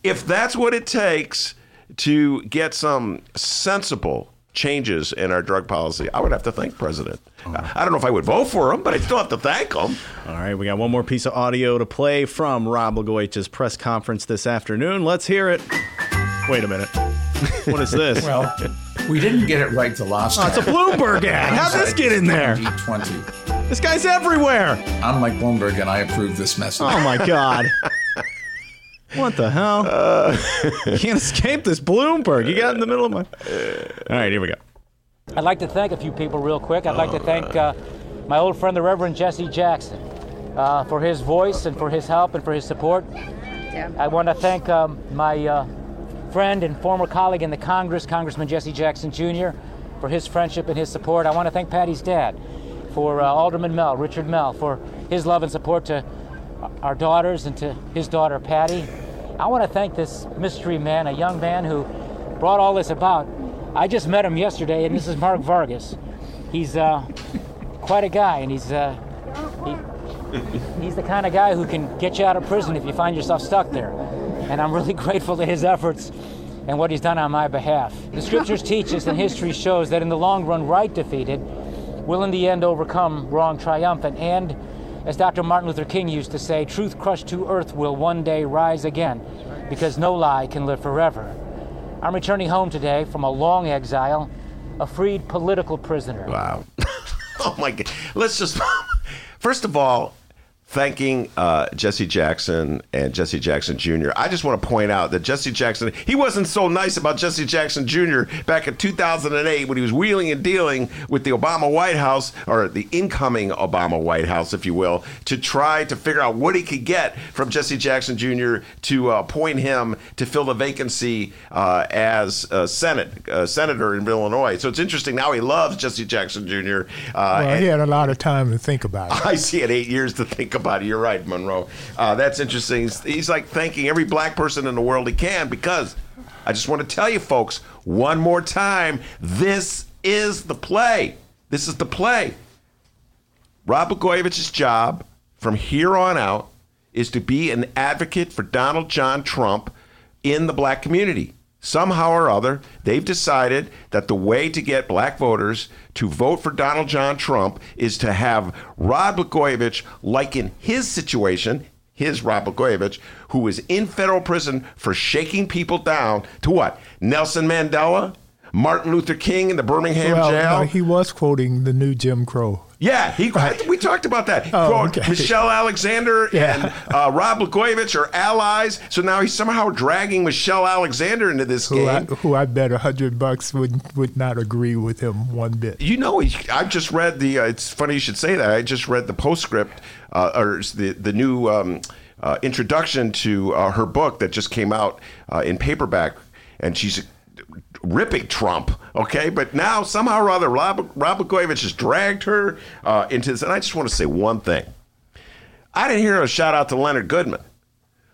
Speaker 2: if that's what it takes to get some sensible changes in our drug policy, I would have to thank President. I don't know if I would vote for him, but I still have to thank him.
Speaker 1: All right, we got one more piece of audio to play from Rod Blagojevich's press conference this afternoon. Let's hear it. Wait a minute. What is this?
Speaker 9: well, we didn't get it right the last
Speaker 1: time.
Speaker 9: Oh,
Speaker 1: it's a Bloomberg ad. How'd this get in there?
Speaker 9: 2020.
Speaker 1: This guy's everywhere.
Speaker 9: I'm like Bloomberg, and I approve this message.
Speaker 1: Oh my god. What the hell? Uh, you can't escape this Bloomberg. You got in the middle of my. All right, here we go.
Speaker 4: I'd like to thank a few people real quick. I'd like to thank uh, my old friend, the Reverend Jesse Jackson, uh, for his voice and for his help and for his support. Yeah. I want to thank um, my uh, friend and former colleague in the Congress, Congressman Jesse Jackson Jr., for his friendship and his support. I want to thank Patty's dad, for uh, Alderman Mell, Richard Mell, for his love and support to our daughters and to his daughter Patty. I want to thank this mystery man, a young man who brought all this about. I just met him yesterday, and this is Mark Vargas. He's uh, quite a guy, and he's uh, he, he's the kind of guy who can get you out of prison if you find yourself stuck there and I'm really grateful to his efforts and what he's done on my behalf. The scriptures teach us and history shows that in the long run, right defeated will in the end overcome wrong triumphant. And as Dr. Martin Luther King used to say, truth crushed to earth will one day rise again because no lie can live forever. I'm returning home today from a long exile, a freed political prisoner.
Speaker 2: Wow. oh my God. Let's just, first of all, thanking uh, Jesse Jackson and Jesse Jackson Jr. I just want to point out that Jesse Jackson, he wasn't so nice about Jesse Jackson Jr. back in 2008 when he was wheeling and dealing with the Obama White House, or the incoming Obama White House, if you will, to try to figure out what he could get from Jesse Jackson Jr. to uh, appoint him to fill the vacancy uh, as Senate uh, senator in Illinois. So it's interesting now he loves Jesse Jackson Jr.
Speaker 8: Uh, well, he had a lot of time to think about it.
Speaker 2: I see it eight years to think about it. You're right, Monroe. Uh, that's interesting. He's, he's like thanking every black person in the world he can because I just want to tell you, folks, one more time this is the play. This is the play. Rod Blagojevich's job from here on out is to be an advocate for Donald John Trump in the black community somehow or other, they've decided that the way to get black voters to vote for Donald John Trump is to have Rod Blagojevich, like in his situation, his Rod Blagojevich, who is in federal prison for shaking people down to what? Nelson Mandela? Martin Luther King in the Birmingham
Speaker 8: well,
Speaker 2: jail.
Speaker 8: no, he was quoting the new Jim Crow.
Speaker 2: Yeah, he. We talked about that.
Speaker 8: Oh, okay.
Speaker 2: Michelle Alexander
Speaker 8: Yeah.
Speaker 2: and uh, Rod Blagojevich are allies. So now he's somehow dragging Michelle Alexander into this
Speaker 8: Who I,
Speaker 2: game.
Speaker 8: who I bet a hundred bucks would would not agree with him one bit.
Speaker 2: You know, he, I just read the. Uh, it's funny you should say that. I just read the postscript, uh, or the the new um, uh, introduction to uh, her book that just came out uh, in paperback, and she's ripping Trump. Okay, but now somehow or other, Rod, Rod Blagojevich has dragged her uh, into this. And I just want to say one thing. I didn't hear a shout out to Leonard Goodman.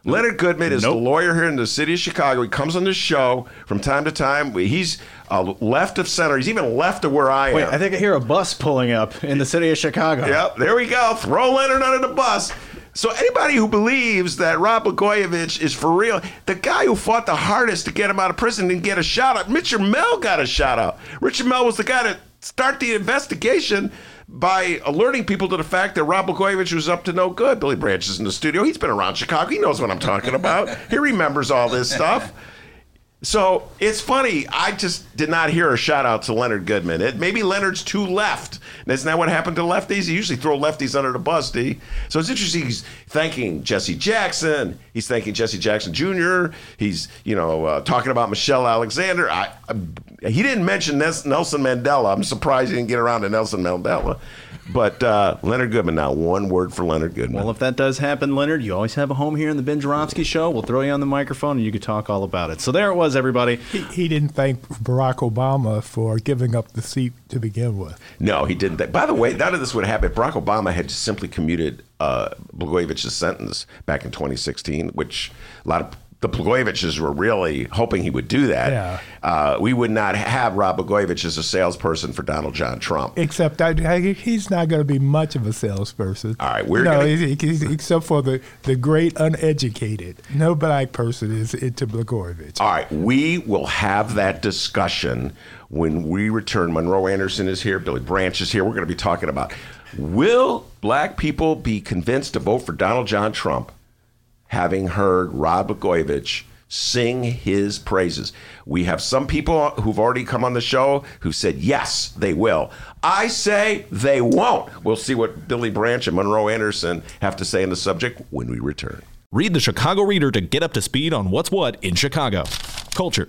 Speaker 2: Leonard Goodman is
Speaker 1: Nope.
Speaker 2: the lawyer here in the city of Chicago. He comes on the show from time to time. He's uh, left of center. He's even left of where I am.
Speaker 1: Wait, I think I hear a bus pulling up in the city of Chicago.
Speaker 2: Yep, there we go. Throw Leonard under the bus. So anybody who believes that Rod Blagojevich is for real, the guy who fought the hardest to get him out of prison didn't get a shout out. Richard Mell got a shout out. Richard Mell was the guy to start the investigation by alerting people to the fact that Rod Blagojevich was up to no good. Billy Branch is in the studio. He's been around Chicago. He knows what I'm talking about. he remembers all this stuff. So it's funny. I just did not hear a shout out to Leonard Goodman. It, maybe Leonard's too left. Isn't that what happened to lefties? He usually throw lefties under the bus, D. So it's interesting. He's thanking Jesse Jackson. He's thanking Jesse Jackson Jr. He's you know uh, talking about Michelle Alexander. I, I, he didn't mention Nelson Mandela. I'm surprised he didn't get around to Nelson Mandela. But uh, Leonard Goodman. Now one word for Leonard Goodman.
Speaker 1: Well, if that does happen, Leonard, you always have a home here in the Ben Joravsky Show. We'll throw you on the microphone and you can talk all about it. So there it was, everybody.
Speaker 8: He, he didn't thank Barack Obama for giving up the seat to begin with.
Speaker 2: No, he didn't. By the way, none of this would happen. Barack Obama had just simply commuted uh, Blagojevich's sentence back in 2016, which a lot of the Blagojeviches were really hoping he would do that.
Speaker 8: Yeah.
Speaker 2: Uh, we would not have Rod Blagojevich as a salesperson for Donald John Trump.
Speaker 8: Except I, I, he's not going to be much of a salesperson.
Speaker 2: All right, we're
Speaker 8: no,
Speaker 2: gonna-
Speaker 8: except for the, the great uneducated. No black person is into Blagojevich.
Speaker 2: All right, we will have that discussion when we return. Monroe Anderson is here, Billy Branch is here. We're going to be talking about will black people be convinced to vote for Donald John Trump having heard Rod Blagojevich sing his praises. We have some people who've already come on the show who said yes, they will. I say they won't. We'll see what Billy Branch and Monroe Anderson have to say on the subject when we return.
Speaker 10: Read the Chicago Reader to get up to speed on what's what in Chicago. Culture,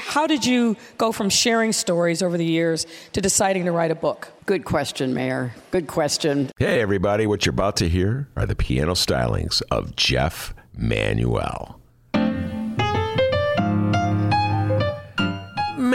Speaker 11: How did you go from sharing stories over the years to deciding to write a book?
Speaker 12: Good question, Mayor. Good question.
Speaker 2: Hey, everybody, what you're about to hear are the piano stylings of Jeff Manuel.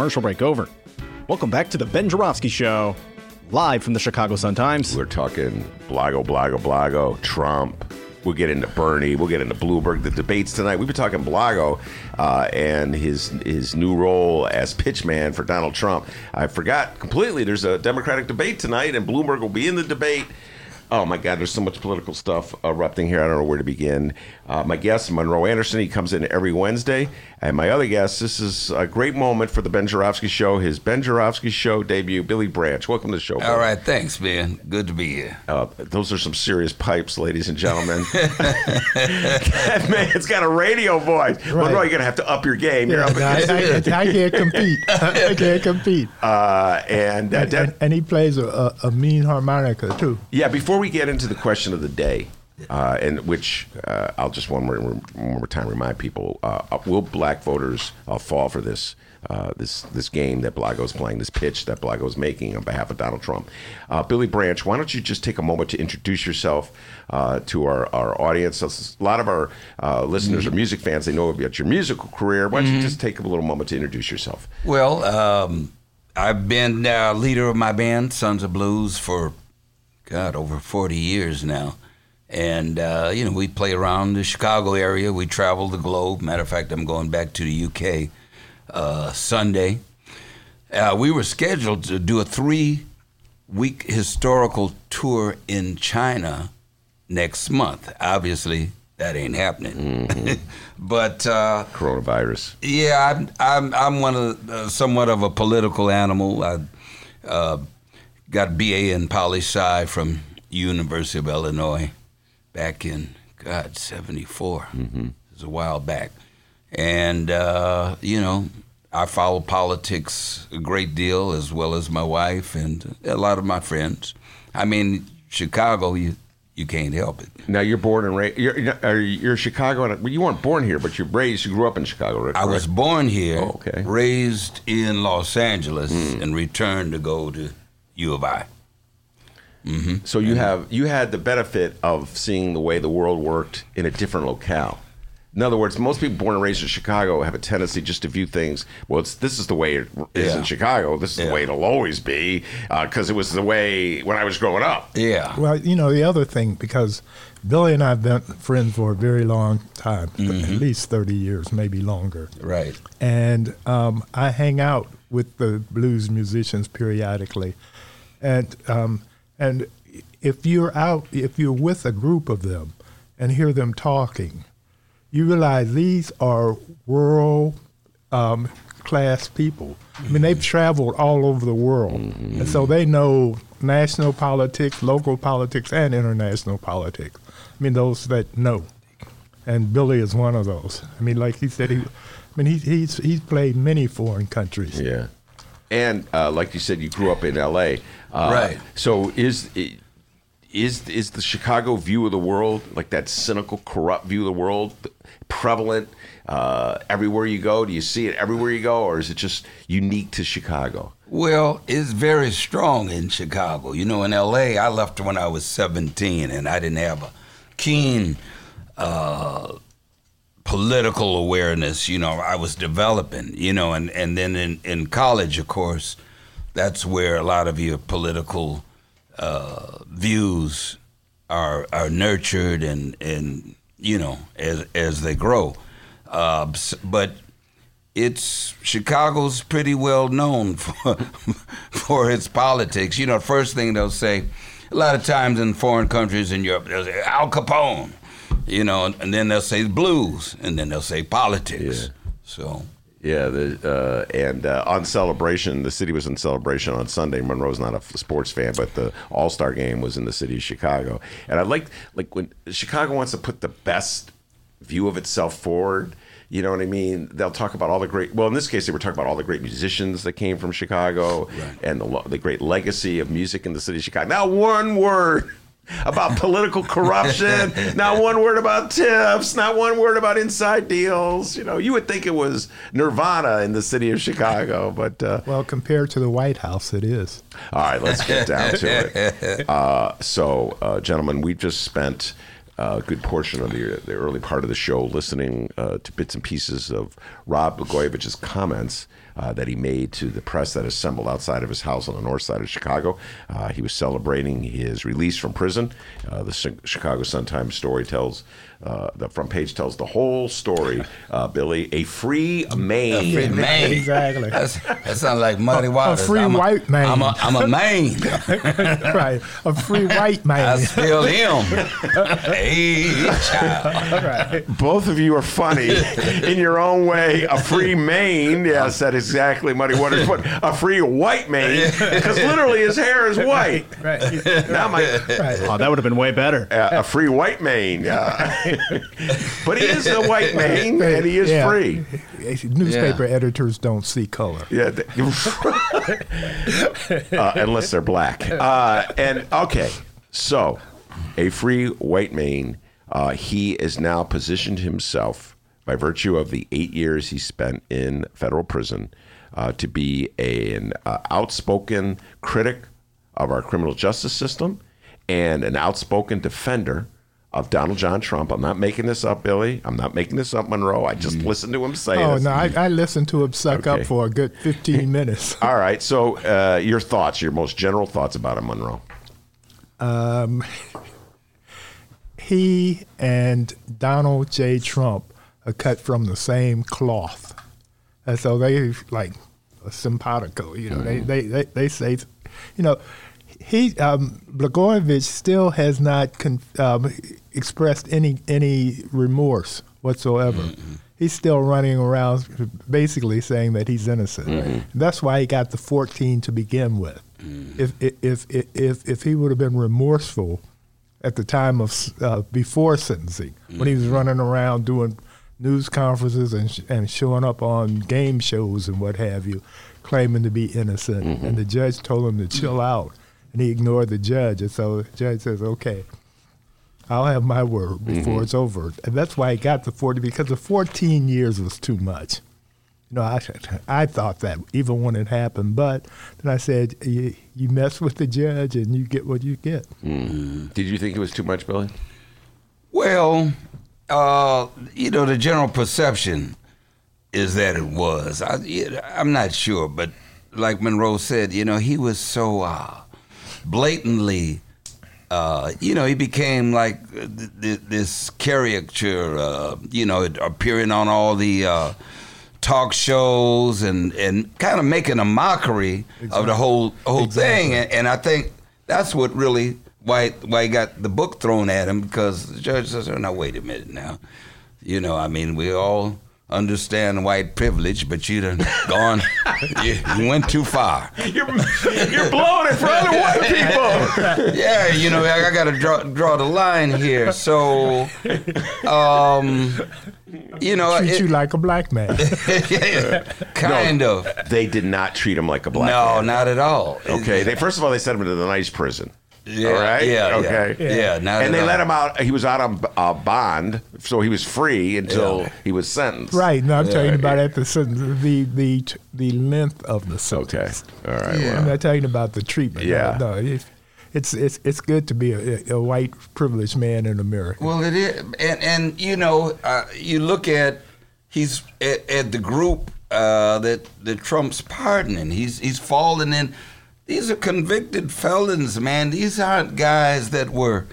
Speaker 1: Commercial break over. Welcome back to the Ben Joravsky Show. live from the Chicago Sun-Times.
Speaker 2: We're talking Blago, Blago, Blago, Trump. We'll get into Bernie. We'll get into Bloomberg. The debates tonight. We've been talking Blago uh, and his his new role as pitchman for Donald Trump. I forgot completely. There's a Democratic debate tonight, and Bloomberg will be in the debate. Oh my God, there's so much political stuff erupting here. I don't know where to begin. Uh, my guest, Monroe Anderson, he comes in every Wednesday. And my other guest, this is a great moment for the Ben Joravsky Show, his Ben Joravsky Show debut, Billy Branch. Welcome to the show.
Speaker 13: All right, thanks, man. Good to be here.
Speaker 2: Uh, those are some serious pipes, ladies and gentlemen. that man's got a radio voice. Right. Monroe, you're going to have to up your game.
Speaker 8: Yeah,
Speaker 2: up
Speaker 8: I, I, I, can't compete. I can't compete.
Speaker 2: Uh, and,
Speaker 8: and, and, and, he plays a, a mean harmonica, too.
Speaker 2: Yeah, before we get into the question of the day, uh, and which uh, I'll just one more, one more time remind people: uh, will black voters uh, fall for this? Uh, this this game that Blago's playing, this pitch that Blago's making on behalf of Donald Trump. Uh, Billy Branch, why don't you just take a moment to introduce yourself to our, our audience? A lot of our listeners mm-hmm. are music fans; they know about your musical career. Why don't mm-hmm. you just take a little moment to introduce yourself?
Speaker 13: Well, um, I've been leader of my band, Sons of Blues, for God over forty years now. And, uh, you know, we play around the Chicago area. We travel the globe. Matter of fact, I'm going back to the UK uh, Sunday. Uh, we were scheduled to do a three week historical tour in China next month. Obviously, that ain't happening. Mm-hmm. but uh,
Speaker 2: coronavirus.
Speaker 13: Yeah, I'm, I'm, I'm one of uh, somewhat of a political animal. I uh, got BA in poli sci from University of Illinois back in God '74. Mm-hmm. It was a while back, and uh, you know I follow politics a great deal as well as my wife and a lot of my friends. I mean, Chicago, you you can't help it.
Speaker 2: Now you're born and raised. You're, you're, you're Chicago. Well, you weren't born here, but you're raised. You grew up in Chicago. Right?
Speaker 13: I was born here. Oh, okay. Raised in Los Angeles mm. and returned to go to U of I.
Speaker 2: Mm-hmm. So you have you had the benefit of seeing the way the world worked in a different locale. In other words, most people born and raised in Chicago have a tendency just to view things. Well, it's this is the way it is yeah. in Chicago. This is yeah. the way it'll always be because uh, it was the way when I was growing up.
Speaker 13: Yeah.
Speaker 8: Well, you know the other thing because Billy and I have been friends for a very long time, mm-hmm. at least thirty years, maybe longer.
Speaker 13: Right.
Speaker 8: And um, I hang out with the blues musicians periodically, and um, and if you're out, if you're with a group of them and hear them talking, you realize these are world um, class people. I mean, they've traveled all over the world, and so they know national politics, local politics, and international politics. I mean, those that know. And Billy is one of those. I mean, like he said, he, I mean, he, he's he's played many foreign countries.
Speaker 2: Yeah, and uh, like you said, you grew up in L.A.
Speaker 13: Uh, right.
Speaker 2: So is is is the Chicago view of the world like that cynical, corrupt view of the world prevalent uh, everywhere you go? Do you see it everywhere you go, or is it just unique to Chicago?
Speaker 13: Well, it's very strong in Chicago. You know, in L.A., I left when I was 17, and I didn't have a keen uh, political awareness. You know, I was developing. You know, and and then in in college, of course that's where a lot of your political uh, views are are nurtured and and you know as as they grow. Uh, but it's Chicago's pretty well known for for its politics. You know, first thing they'll say, a lot of times in foreign countries in Europe, they'll say Al Capone, you know, and then they'll say blues, and then they'll say politics. Yeah. So
Speaker 2: yeah, the, uh, and uh, on celebration, the city was in celebration on Sunday. Monroe's not a sports fan, but the All Star game was in the city of Chicago. And I like like when Chicago wants to put the best view of itself forward. You know what I mean? They'll talk about all the great. Well, in this case, they were talking about all the great musicians that came from Chicago right. and the the great legacy of music in the city of Chicago. Now, one word about political corruption. not one word about tips. Not one word about inside deals. You know, you would think it was Nirvana in the city of Chicago, but uh,
Speaker 8: well, compared to the White House, it is.
Speaker 2: All right, let's get down to it. Uh, so, uh, gentlemen, we just spent a good portion of the, the early part of the show listening uh, to bits and pieces of Rod Blagojevich's comments uh, that he made to the press that assembled outside of his house on the north side of Chicago. Uh, he was celebrating his release from prison. Uh, the Chi- Chicago Sun-Times story tells, uh, the front page tells the whole story, uh, Billy. A free Maine.
Speaker 13: Free Maine.
Speaker 8: Exactly.
Speaker 13: That's, that sounds like muddy
Speaker 8: A- a free
Speaker 13: I'm
Speaker 8: white man.
Speaker 13: I'm a, I'm a Maine.
Speaker 8: right, a free white man.
Speaker 13: I spilled him. hey, child.
Speaker 8: right.
Speaker 2: Both of you are funny in your own way. A free Maine, yes, that is exactly Muddy Waters. But a free white Maine, because literally his hair is white.
Speaker 8: Right.
Speaker 2: Now my
Speaker 1: Oh, that would have been way better.
Speaker 2: uh, a free white Maine, uh, but he is a white man, and he is
Speaker 8: Yeah.
Speaker 2: free.
Speaker 8: Newspaper editors don't see color.
Speaker 2: Yeah, th- uh, unless they're black. Uh, and okay, so a free white man. uh, he has now positioned himself by virtue of the eight years he spent in federal prison uh, to be an uh, outspoken critic of our criminal justice system and an outspoken defender of Donald John Trump. I'm not making this up, Billy. I'm not making this up, Monroe. I just listened to him say
Speaker 8: Oh
Speaker 2: this.
Speaker 8: no, I, I listened to him suck
Speaker 2: Okay.
Speaker 8: up for a good fifteen minutes.
Speaker 2: All right. So, uh, your thoughts, your most general thoughts about him, Monroe.
Speaker 8: Um, he and Donald J. Trump are cut from the same cloth, and so they like a simpatico. You know, they, they, they they say, you know, he um, Blagojevich still has not con- um, expressed any any remorse whatsoever. He's still running around, basically saying that he's innocent. That's why he got the 14 to begin with. If, if if if if he would have been remorseful at the time of uh, before sentencing, when he was running around doing news conferences and sh- and showing up on game shows and what have you, claiming to be innocent, and the judge told him to chill out, and he ignored the judge, and so the judge says, "Okay, I'll have my word before
Speaker 2: Mhm.
Speaker 8: it's over," and that's why he got the forty because the fourteen years was too much. You know, I, I thought that even when it happened, but then I said, you, you mess with the judge and you get what you get.
Speaker 2: Did you think it was too much, Billy?
Speaker 13: Well, uh, you know, the general perception is that it was. I, I'm not sure, but like Monroe said, you know, he was so uh, blatantly. Uh, you know, he became like uh, th- th- this caricature. Uh, you know, appearing on all the uh, talk shows and and kind of making a mockery of the whole whole thing. And, and I think that's what really why why he got the book thrown at him because the judge says, "Oh, now wait a minute now." You know, I mean, we all understand white privilege, but you done gone, you, you went too far.
Speaker 2: You're, you're blowing in front of white people.
Speaker 13: yeah, you know, I, I got to draw draw the line here. So, um, you know,
Speaker 8: Treat
Speaker 13: it-
Speaker 8: you like a black man.
Speaker 13: kind
Speaker 2: No,
Speaker 13: of.
Speaker 2: They did not treat him like a black
Speaker 13: No,
Speaker 2: man.
Speaker 13: No, not at all.
Speaker 2: Okay. They first of all they sent him to the nice prison.
Speaker 13: Yeah,
Speaker 2: all right.
Speaker 13: yeah, yeah.
Speaker 2: Okay.
Speaker 13: Yeah, not
Speaker 2: and they
Speaker 13: all.
Speaker 2: let him out. He was out on uh, bond, so he was free until
Speaker 13: Yeah.
Speaker 2: he was sentenced.
Speaker 8: right. No, I'm
Speaker 2: Yeah.
Speaker 8: talking about at the sentence, the the the length of the sentence.
Speaker 2: Okay. All right.
Speaker 8: I'm not talking about the treatment. No,
Speaker 2: Yeah.
Speaker 8: No, it, it's it's it's good to be a, a white privileged man in America.
Speaker 13: Well, it is, and and you know, uh, you look at he's at, at the group uh, that that Trump's pardoning. He's he's fallen in. These are convicted felons, man. These aren't guys that were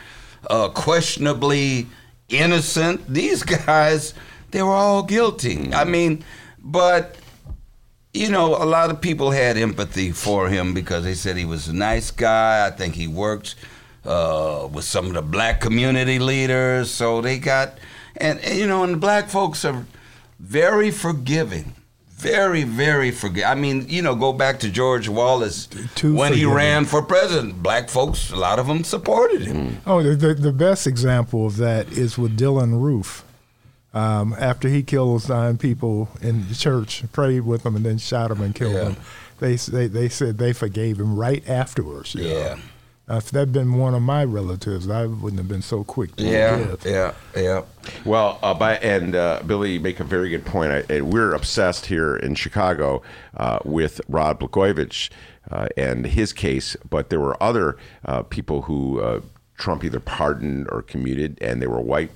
Speaker 13: uh, questionably innocent. These guys, they were all guilty. I mean, but you know, a lot of people had empathy for him because they said he was a nice guy. I think he worked uh, with some of the black community leaders, so they got, and, and, you know, and black folks are very forgiving. Very, very forgiving. I mean, you know, go back to George Wallace
Speaker 8: Too
Speaker 13: when he ran for president. Black folks, a lot of them supported him.
Speaker 8: Oh, the, the, the best example of that is with Dylann Roof. Um, after he killed nine people in the church, prayed with them, and then shot them and killed
Speaker 13: Yeah.
Speaker 8: them, they, they they said they forgave him right afterwards. Yeah. know.
Speaker 13: Yeah.
Speaker 8: Now, if that'd been one of my relatives, I wouldn't have been so quick to
Speaker 13: Yeah,
Speaker 8: forgive.
Speaker 13: yeah, yeah.
Speaker 2: Well, uh, by, and uh, Billy, you make a very good point. I, and we're obsessed here in Chicago uh, with Rod Blagojevich uh, and his case, but there were other uh, people who uh, Trump either pardoned or commuted, and they were white.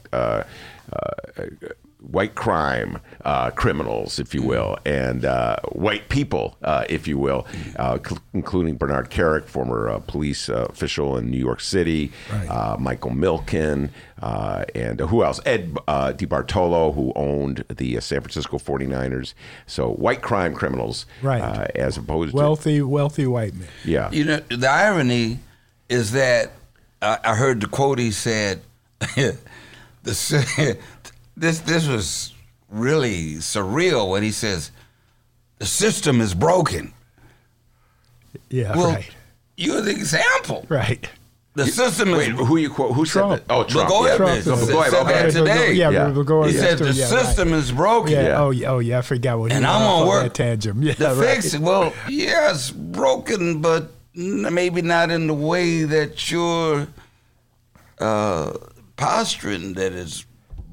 Speaker 2: White crime uh, criminals, if you will, and uh, white people, uh, if you will, uh, cl- including Bernard Kerik, former uh, police uh, official in New York City, uh, Michael Milken, uh, and who else? Ed uh, DeBartolo, who owned the uh, San Francisco 49ers. So white crime criminals,
Speaker 8: Right.
Speaker 2: uh, as opposed to.
Speaker 8: Wealthy, wealthy white men.
Speaker 2: Yeah.
Speaker 13: You know, the irony is that I, I heard the quote he said. the, sy- this this was really surreal when he says, "The system is broken."
Speaker 8: Yeah,
Speaker 13: well,
Speaker 8: right.
Speaker 13: you're the example.
Speaker 8: Right.
Speaker 13: The system
Speaker 2: Wait,
Speaker 13: is.
Speaker 2: who you quote? Who
Speaker 8: Trump.
Speaker 2: said that? Oh, Trump.
Speaker 13: Go
Speaker 2: yeah.
Speaker 13: ahead,
Speaker 8: Trump
Speaker 13: man.
Speaker 8: is-
Speaker 2: Go ahead,
Speaker 13: Said
Speaker 2: okay.
Speaker 13: that today.
Speaker 8: Yeah,
Speaker 2: Yeah.
Speaker 8: we're
Speaker 13: He said the
Speaker 8: yeah, right.
Speaker 13: system is broken.
Speaker 8: Yeah.
Speaker 2: Yeah.
Speaker 8: Oh, yeah. Oh, yeah. I forgot what he
Speaker 13: And
Speaker 8: went
Speaker 13: I'm gonna work
Speaker 8: that tangent. Yeah,
Speaker 13: The
Speaker 8: right.
Speaker 13: fix, well, yeah, it's broken, but maybe not in the way that you're uh, posturing that is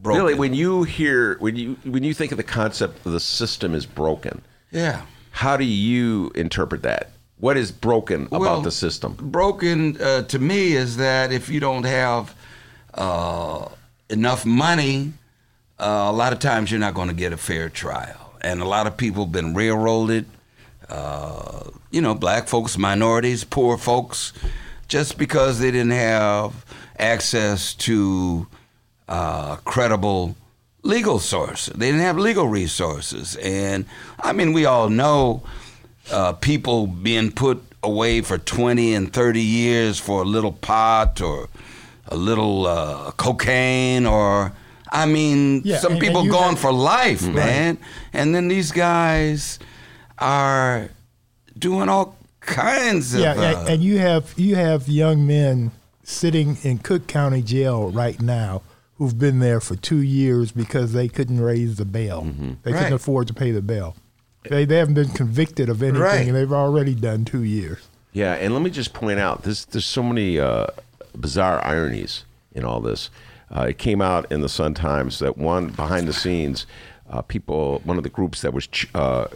Speaker 13: broken.
Speaker 2: Really, when you hear when you when you think of the concept of the system is broken,
Speaker 13: yeah.
Speaker 2: how do you interpret that? What is broken
Speaker 13: Well,
Speaker 2: about the system?
Speaker 13: Broken uh, to me is that if you don't have uh, enough money, uh, a lot of times you're not going to get a fair trial. And a lot of people have been railroaded, uh, you know, black folks, minorities, poor folks, just because they didn't have access to uh, credible legal sources. They didn't have legal resources. And I mean, we all know uh, people being put away for 20 and 30 years for a little pot or a little uh, cocaine or I mean
Speaker 8: Yeah,
Speaker 13: some
Speaker 8: and- and
Speaker 13: people
Speaker 8: you
Speaker 13: gone
Speaker 8: have-
Speaker 13: for life,
Speaker 8: Right.
Speaker 13: man. And then these guys are doing all kinds of
Speaker 8: Yeah,
Speaker 13: uh,
Speaker 8: and, and you have you have young men sitting in Cook County Jail right now who've been there for two years because they couldn't raise the bail. They
Speaker 13: Right.
Speaker 8: couldn't afford to pay the bail. They, they haven't been convicted of anything,
Speaker 13: Right.
Speaker 8: and they've already done two years.
Speaker 2: Yeah, and let me just point out this: there's so many uh, bizarre ironies in all this. Uh, it came out in the Sun Times that one behind the scenes, uh, people, one of the groups that was ch- uh,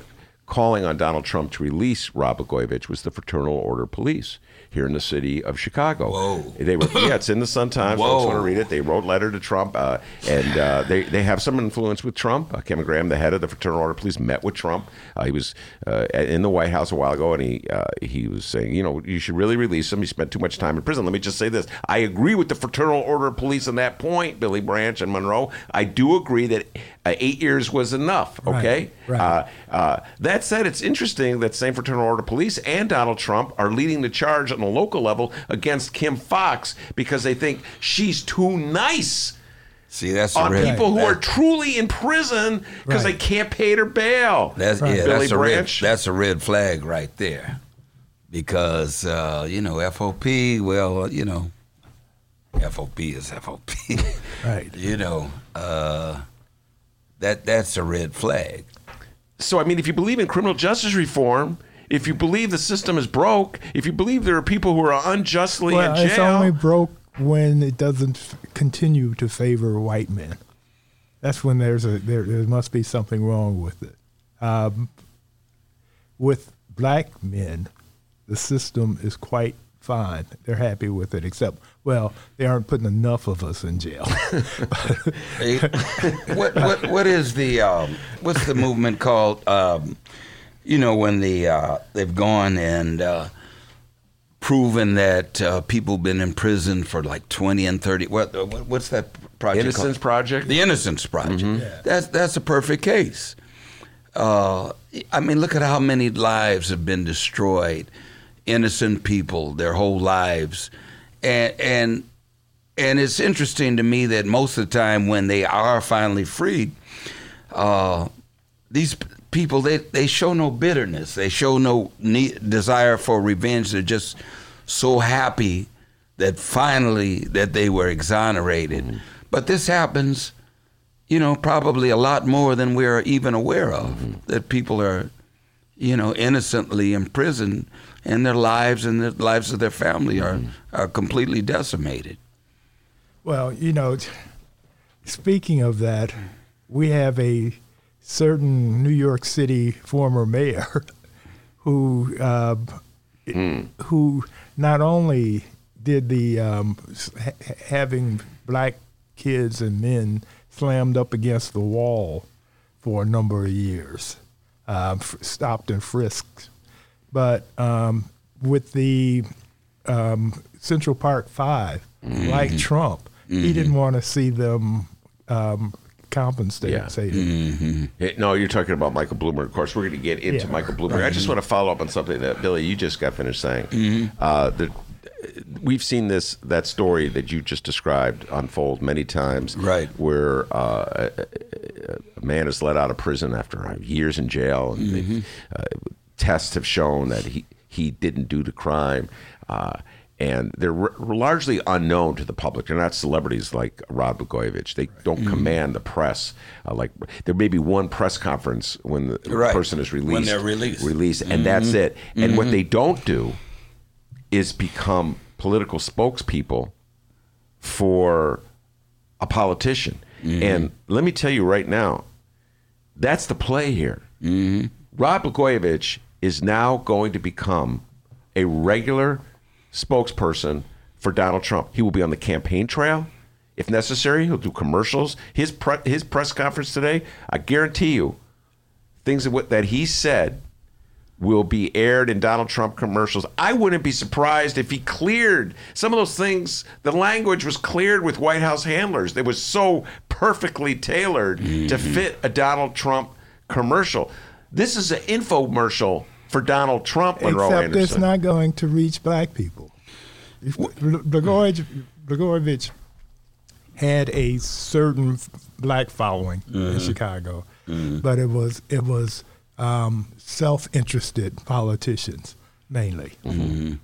Speaker 2: calling on Donald Trump to release Rod Blagojevich was the Fraternal Order Police here in the city of Chicago.
Speaker 13: Whoa.
Speaker 2: They were, yeah, it's in the Sun Times.
Speaker 13: Whoa.
Speaker 2: Folks want to read it. They wrote a letter to Trump, uh, and uh, they they have some influence with Trump. Uh, Kevin Graham, the head of the Fraternal Order of Police, met with Trump. Uh, he was uh, in the White House a while ago, and he uh, he was saying, you know, you should really release him. He spent too much time in prison. Let me just say this: I agree with the Fraternal Order of Police on that point, Billy Branch and Monroe. I do agree that uh, eight years was enough. Okay.
Speaker 8: Right, right.
Speaker 2: Uh, uh, that said, it's interesting that same Fraternal Order of Police and Donald Trump are leading the charge on the local level against Kim Foxx because they think she's too nice
Speaker 13: See, that's
Speaker 2: on
Speaker 13: a
Speaker 2: people who
Speaker 13: that-
Speaker 2: are truly in prison because
Speaker 8: Right.
Speaker 2: they can't pay their bail.
Speaker 13: That's
Speaker 8: Right.
Speaker 13: yeah,
Speaker 2: Billy
Speaker 13: that's a red, that's a red flag right there, because uh, you know FOP. Well, you know, FOP is FOP.
Speaker 8: Right.
Speaker 13: you know, uh, that that's a red flag.
Speaker 2: so, I mean, if you believe in criminal justice reform, if you believe the system is broke, if you believe there are people who are unjustly
Speaker 8: Well,
Speaker 2: in jail, it's
Speaker 8: only broke when it doesn't f- continue to favor white men. That's when there's a there, there must be something wrong with it. Um, with black men, the system is quite fine. They're happy with it, except well, they aren't putting enough of us in jail.
Speaker 13: What what what is the um, what's the movement called? Um, you know, when the uh, they've gone and uh, proven that uh, people been in prison for like twenty and thirty. What what- what's that project?
Speaker 2: Innocence
Speaker 13: called?
Speaker 2: Project?
Speaker 13: The Innocence Project. That's that's a perfect case. Uh, I mean, look at how many lives have been destroyed. Innocent people, their whole lives, and and and it's interesting to me that most of the time when they are finally freed, uh, these p- people they, they show no bitterness. They show no ne- desire for revenge. They're just so happy that finally that they were exonerated. Mm-hmm. But this happens, you know, probably a lot more than we're even aware of. Mm-hmm. That people are, you know, innocently imprisoned, and their lives and the lives of their family are mm-hmm. are completely decimated.
Speaker 8: Well, you know, speaking of that, we have a certain New York City former mayor who uh, who not only did the um, ha- having black kids and men slammed up against the wall for a number of years, um, f- stopped and frisked. But um, with the um, Central Park 5
Speaker 2: Mm-hmm.
Speaker 8: like Trump, he didn't want to see them um, compensated.
Speaker 2: Yeah. Mm-hmm. Eh, No, you're talking about Michael Bloomberg. Of course, we're going to get into
Speaker 8: Yeah.
Speaker 2: Michael Bloomberg. I just want to follow up on something that Billy, you just got finished saying.
Speaker 13: Mm-hmm.
Speaker 2: Uh, the, we've seen this that story that you just described unfold many times.
Speaker 13: Right.
Speaker 2: Where uh, a, a man is let out of prison after years in jail, and
Speaker 13: Mm-hmm.
Speaker 2: they- uh, tests have shown that he he didn't do the crime. And they're r- largely unknown to the public. They're not celebrities like Rod Blagojevich. They don't
Speaker 13: Mm-hmm.
Speaker 2: command the press. Uh, like there may be one press conference when the
Speaker 13: Right.
Speaker 2: person is released.
Speaker 13: When they're released.
Speaker 2: Released, and that's it. And what
Speaker 13: Mhm.
Speaker 2: they don't do is become political spokespeople for a politician. And let me tell you right now, that's the play here. Mm-hmm. Rod Blagojevich is now going to become a regular spokesperson for Donald Trump. He will be on the campaign trail. If necessary, he'll do commercials. His pre- his press conference today, I guarantee you, things that, that he said will be aired in Donald Trump commercials. I wouldn't be surprised if he cleared some of those things. The language was cleared with White House handlers. It was so perfectly tailored to mm-hmm. fit a Donald Trump commercial. This is an infomercial for Donald Trump, Monroe
Speaker 8: Except
Speaker 2: Anderson.
Speaker 8: it's not going to reach black people. If- Blagojevich, Blagojevich had a certain black following in
Speaker 13: Mhm.
Speaker 8: Chicago,
Speaker 13: Mhm.
Speaker 8: but it was it was um, self-interested politicians mainly,
Speaker 13: Mhm.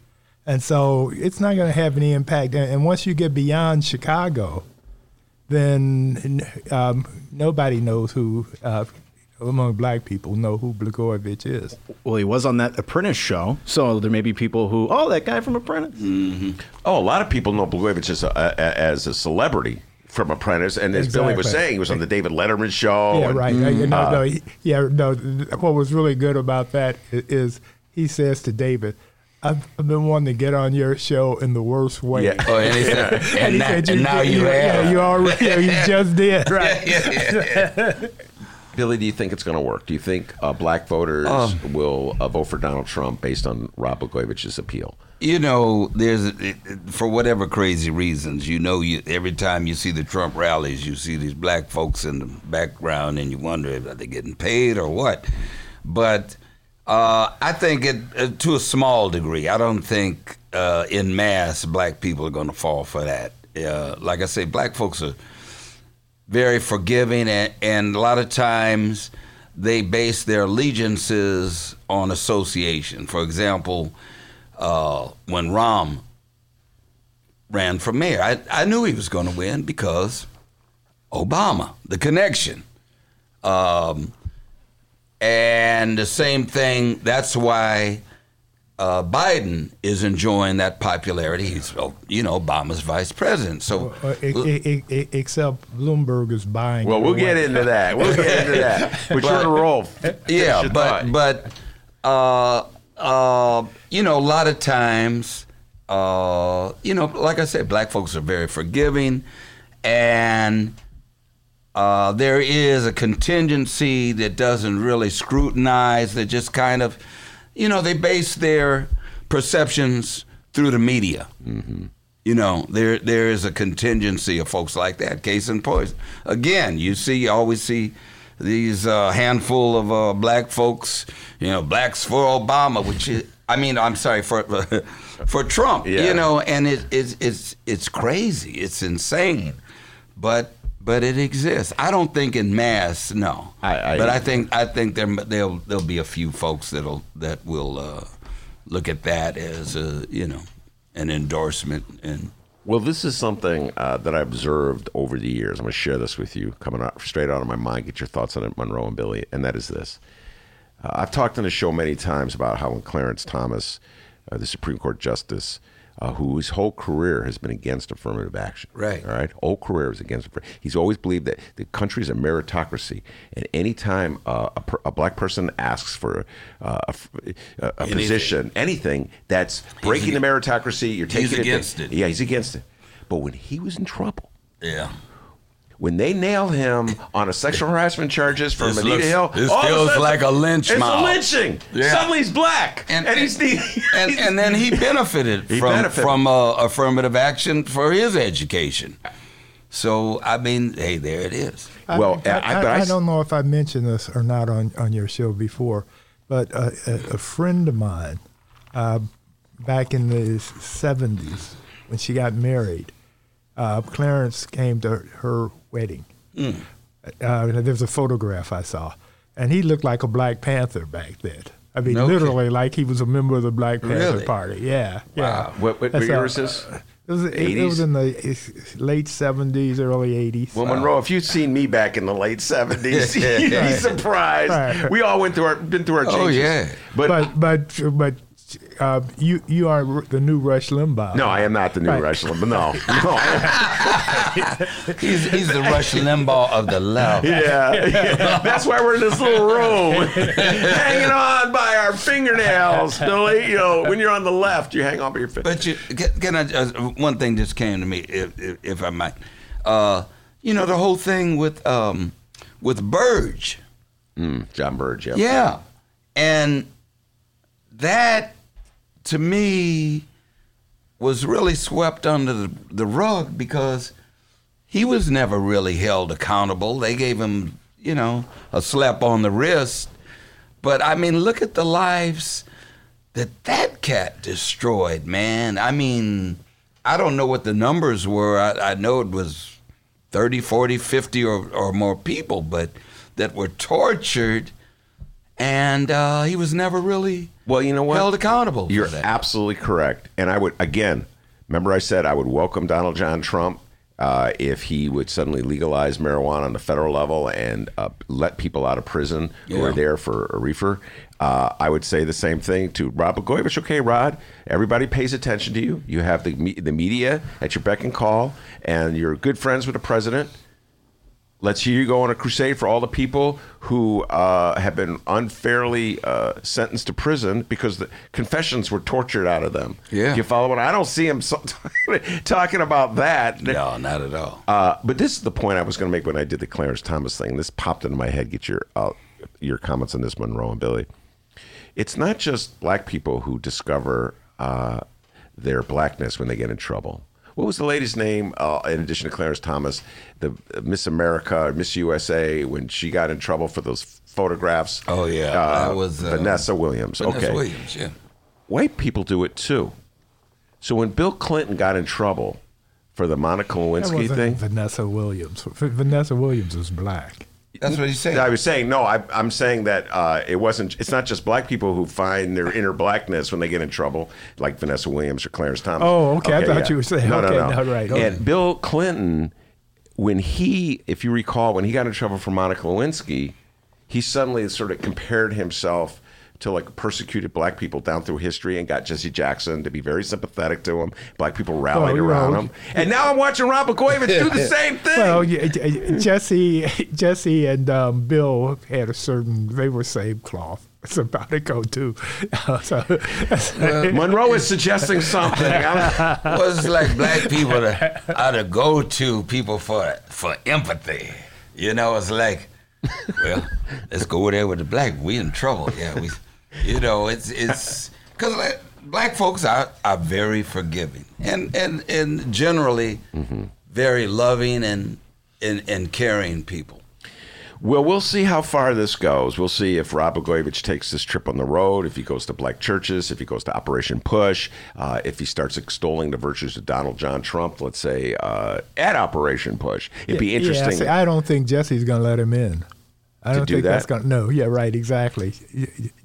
Speaker 8: and so it's not going to have any impact. And, and once you get beyond Chicago, then um, nobody knows who. Uh, among black people, know who Blagojevich is.
Speaker 1: Well, he was on that Apprentice show, so there may be people who, oh, that guy from Apprentice.
Speaker 2: Oh, a lot of people know Blagojevich as a, a, as a celebrity from Apprentice, and as Billy was saying, he was on the David Letterman show.
Speaker 8: Yeah,
Speaker 2: and,
Speaker 8: right. You know,
Speaker 2: uh,
Speaker 8: no, he, yeah, no. What was really good about that is he says to David, "I've, I've been wanting to get on your show in the worst way."
Speaker 13: Yeah. Oh, and he said- and
Speaker 8: he
Speaker 13: now-
Speaker 8: said,
Speaker 13: and now you
Speaker 8: yeah,
Speaker 13: have."
Speaker 8: you already, yeah, you just did, right?
Speaker 2: Billy, do you think it's going to work? Do you think uh, black voters
Speaker 13: Um,
Speaker 2: will uh, vote for Donald Trump based on Rod Blagojevich's appeal?
Speaker 13: You know, there's for whatever crazy reasons, you know, you every time you see the Trump rallies, you see these black folks in the background, and you wonder if they're they getting paid or what. But uh, I think it uh, to a small degree. I don't think uh, in mass black people are going to fall for that. Uh, like I say, black folks are very forgiving, and, and a lot of times they base their allegiances on association. For example, uh, when Rahm ran for mayor, I, I knew he was going to win because Obama, the connection. Um, and the same thing, that's why uh, Biden is enjoying that popularity. He's, oh, you know, Obama's vice president. So,
Speaker 8: e- e- e- except Bloomberg is buying.
Speaker 2: Well, we'll get into that. We'll get into that. But you're on a roll.
Speaker 13: Yeah, but
Speaker 2: thought.
Speaker 13: but uh, uh, you know, a lot of times, uh, you know, like I said, black folks are very forgiving, and uh, there is a contingency that doesn't really scrutinize. That just kind of, you know, they base their perceptions through the media. Mm-hmm. You know, there there is a contingency of folks like that. Case in point, again, you see, you always see these uh, handful of uh, black folks. You know, blacks for Obama, which is, I mean, I'm sorry for for Trump.
Speaker 2: Yeah.
Speaker 13: You know, and it, it's it's it's crazy. It's insane, but but it exists. I don't think in mass, no.
Speaker 2: I-
Speaker 13: but I think I think there there'll there'll be a few folks that'll that will uh, look at that as a you know an endorsement and
Speaker 2: Well, this is something uh, that I observed over the years. I'm going to share this with you, coming out, straight out of my mind. Get your thoughts on it, Monroe and Billy. And that is this: uh, I've talked on the show many times about how when Clarence Thomas, uh, the Supreme Court justice, uh, who his whole career has been against affirmative action.
Speaker 13: Right.
Speaker 2: All right. Whole career is against. He's always believed that the country is a meritocracy, and anytime uh, a, a black person asks for uh, a, a-
Speaker 13: Anything.
Speaker 2: position, anything that's breaking the meritocracy, you're taking
Speaker 13: He's against it.
Speaker 2: Yeah, he's against it. But when he was in trouble,
Speaker 13: Yeah.
Speaker 2: When they nail him on a sexual harassment charges from
Speaker 13: This
Speaker 2: Anita
Speaker 13: looks-
Speaker 2: Hill,
Speaker 13: this
Speaker 2: all of a
Speaker 13: feels
Speaker 2: sudden,
Speaker 13: like a lynch
Speaker 2: It's
Speaker 13: mob.
Speaker 2: a lynching.
Speaker 13: Yeah.
Speaker 2: Suddenly he's black, and, he's the
Speaker 13: and, and then he benefited
Speaker 2: He
Speaker 13: from
Speaker 2: benefited.
Speaker 13: from uh, affirmative action for his education. So I mean, hey, there it is.
Speaker 8: I, I, I, I don't know if I mentioned this or not on, on your show before, but uh, a, a friend of mine uh, back in the 70s, when she got married, uh, Clarence came to her wedding.
Speaker 13: Mm.
Speaker 8: Uh, there's a photograph I saw, and he looked like a Black Panther back then. I mean,
Speaker 2: No
Speaker 8: literally like he was a member of the Black Panther
Speaker 2: Really?
Speaker 8: Party. Yeah, yeah.
Speaker 2: Wow. What- what year was this?
Speaker 8: It was, it, it was in the late 70s, early 80s.
Speaker 2: Well, Monroe, if you'd seen me back in the late seventies, you'd be surprised.
Speaker 8: Right.
Speaker 2: We all went through our been through our changes.
Speaker 13: Oh, yeah.
Speaker 2: but,
Speaker 8: but but but uh, you you are the new Rush Limbaugh.
Speaker 2: no, I am not the new
Speaker 8: Right.
Speaker 2: Rush Limbaugh. No, no.
Speaker 13: He's, he's the Rush Limbaugh of the left.
Speaker 2: yeah, yeah. That's why we're in this little room, hanging on by our fingernails. Billy, you know, when you're on the left, you hang on by your fingers.
Speaker 13: But you, can, can I? Uh, one thing just came to me, if, if, if I might. Uh, you know the whole thing with um, with Burge.
Speaker 2: Mm, John Burge, yeah.
Speaker 13: Yeah, and that to me was really swept under the, the rug because he was never really held accountable. They gave him, you know, a slap on the wrist. But I mean, look at the lives that that cat destroyed, man. I mean, I don't know what the numbers were. I, I know it was 30, 40, 50 or, or more people, but that were tortured. And uh, he was never really
Speaker 2: Well, you know what?
Speaker 13: held accountable
Speaker 2: You're
Speaker 13: for that.
Speaker 2: absolutely correct. And I would, again, remember I said I would welcome Donald John Trump uh, if he would suddenly legalize marijuana on the federal level and uh, let people out of prison who are there for a reefer. Uh, I would say the same thing to Rod Blagojevich. Okay, Rod, everybody pays attention to you. You have the, me- the media at your beck and call, and you're good friends with the president. Let's hear you go on a crusade for all the people who uh, have been unfairly uh, sentenced to prison because the confessions were tortured out of them.
Speaker 13: Yeah.
Speaker 2: you follow what I don't see him so talking about that.
Speaker 13: No, not at all.
Speaker 2: Uh, but this is the point I was going to make when I did the Clarence Thomas thing. This popped into my head. Get your uh, your comments on this, Monroe and Billy. It's not just black people who discover uh, their blackness when they get in trouble. What was the lady's name? Uh, in addition to Clarence Thomas, the uh, Miss America, Miss USA, when she got in trouble for those photographs.
Speaker 13: Oh, yeah. That was, uh,
Speaker 2: Vanessa Williams.
Speaker 13: Vanessa
Speaker 2: okay,
Speaker 13: Williams, yeah.
Speaker 2: white people do it too. So when Bill Clinton got in trouble for the Monica
Speaker 8: That
Speaker 2: Lewinsky
Speaker 8: wasn't
Speaker 2: thing,
Speaker 8: Vanessa Williams. V- Vanessa Williams is black.
Speaker 13: That's what he's saying.
Speaker 2: I was saying no. I, I'm saying that uh, it wasn't. It's not just black people who find their inner blackness when they get in trouble, like Vanessa Williams or Clarence Thomas.
Speaker 8: Oh, okay. I thought you were saying-
Speaker 2: no,
Speaker 8: okay,
Speaker 2: no, no.
Speaker 8: no, right, okay.
Speaker 2: And Bill Clinton, when he, if you recall, when he got in trouble for Monica Lewinsky, he suddenly sort of compared himself to like persecuted black people down through history and got Jesse Jackson to be very sympathetic to him. Black people rallied
Speaker 8: Well,
Speaker 2: around
Speaker 8: know,
Speaker 2: him. And now I'm watching Rod Blagojevich do the same thing.
Speaker 8: Well, Jesse, Jesse, and um, Bill had a certain. They were same cloth. Simpatico too. so,
Speaker 2: Monroe is suggesting something. I'm-
Speaker 13: well, it's like black people are, are the go-to people for for empathy. You know, it's like, well, let's go over there with the black. We in trouble. Yeah, we. You know, it's it's because like, black folks are are very forgiving and and and generally very loving and and and caring people.
Speaker 2: Well, we'll see how far this goes. We'll see if Rod Blagojevich takes this trip on the road, if he goes to black churches, if he goes to Operation Push, uh, if he starts extolling the virtues of Donald John Trump, let's say, uh, at Operation Push. It'd be
Speaker 8: Yeah,
Speaker 2: interesting.
Speaker 8: see, I don't think Jesse's going to let him in. I don't
Speaker 2: do
Speaker 8: think that's going to. No, yeah, right, exactly.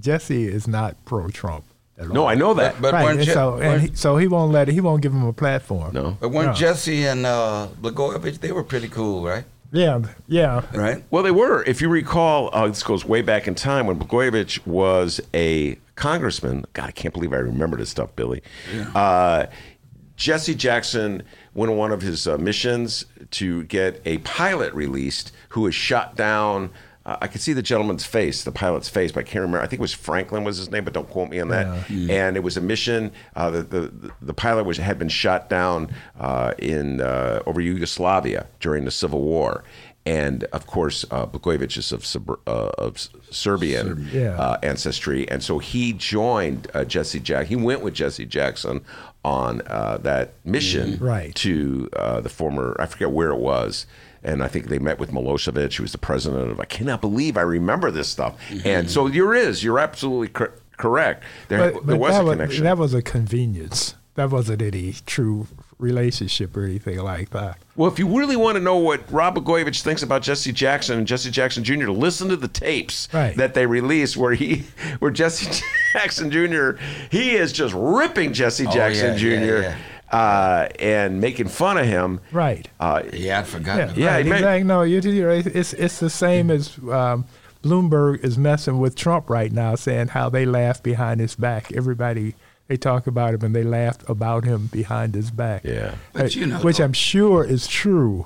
Speaker 8: Jesse is not pro-Trump.
Speaker 2: No,
Speaker 8: all.
Speaker 2: I know that.
Speaker 13: But- but
Speaker 8: right, and
Speaker 13: Je-
Speaker 8: so and he, so he won't let he won't give him a platform.
Speaker 2: No.
Speaker 13: But weren't
Speaker 8: No.
Speaker 13: Jesse and uh, Blagojevich they were pretty cool, right?
Speaker 8: Yeah, yeah.
Speaker 13: Right.
Speaker 2: Well, they were. If you recall, uh, this goes way back in time when Blagojevich was a congressman. God, I can't believe I remember this stuff, Billy. Uh, Jesse Jackson went on one of his uh, missions to get a pilot released who was shot down. Uh, I could see the gentleman's face, the pilot's face, but I can't remember. I think it was Franklin was his name, but don't quote me on that.
Speaker 8: Yeah.
Speaker 2: And it was a mission. Uh, the, the the pilot was had been shot down uh, in uh, over Yugoslavia during the Civil War. And of course, uh, Blagojevich is of, Sub- uh, of Serbian
Speaker 8: Yeah.
Speaker 2: uh, ancestry, and so he joined uh, Jesse Jack. He went with Jesse Jackson on uh, that mission
Speaker 8: Right.
Speaker 2: to uh, the former. I forget where it was. And I think they met with Milosevic, who was the president of. I cannot believe I remember this stuff. And so there is. You're absolutely cor- correct. There,
Speaker 8: But,
Speaker 2: there
Speaker 8: but
Speaker 2: was
Speaker 8: that,
Speaker 2: a
Speaker 8: was,
Speaker 2: connection.
Speaker 8: that was a convenience. That wasn't any true relationship or anything like that.
Speaker 2: Well, if you really want to know what Rod Blagojevich thinks about Jesse Jackson and Jesse Jackson Jr., listen to the tapes
Speaker 8: Right.
Speaker 2: that they released where he, where Jesse Jackson Jr. he is just ripping Jesse
Speaker 13: Oh,
Speaker 2: Jackson
Speaker 13: yeah, yeah,
Speaker 2: Jr.
Speaker 13: yeah.
Speaker 2: Uh, and making fun of him.
Speaker 8: Right.
Speaker 2: Uh,
Speaker 13: Yeah, I'd forgotten.
Speaker 8: Yeah,
Speaker 13: about
Speaker 2: Yeah,
Speaker 8: right,
Speaker 2: made-
Speaker 8: exactly. No, you're, you're right. It's it's the same as um, Bloomberg is messing with Trump right now, saying how they laugh behind his back. Everybody they talk about him and they laugh about him behind his back.
Speaker 2: Yeah.
Speaker 13: But
Speaker 8: Uh,
Speaker 13: you know,
Speaker 8: which I'm sure is true.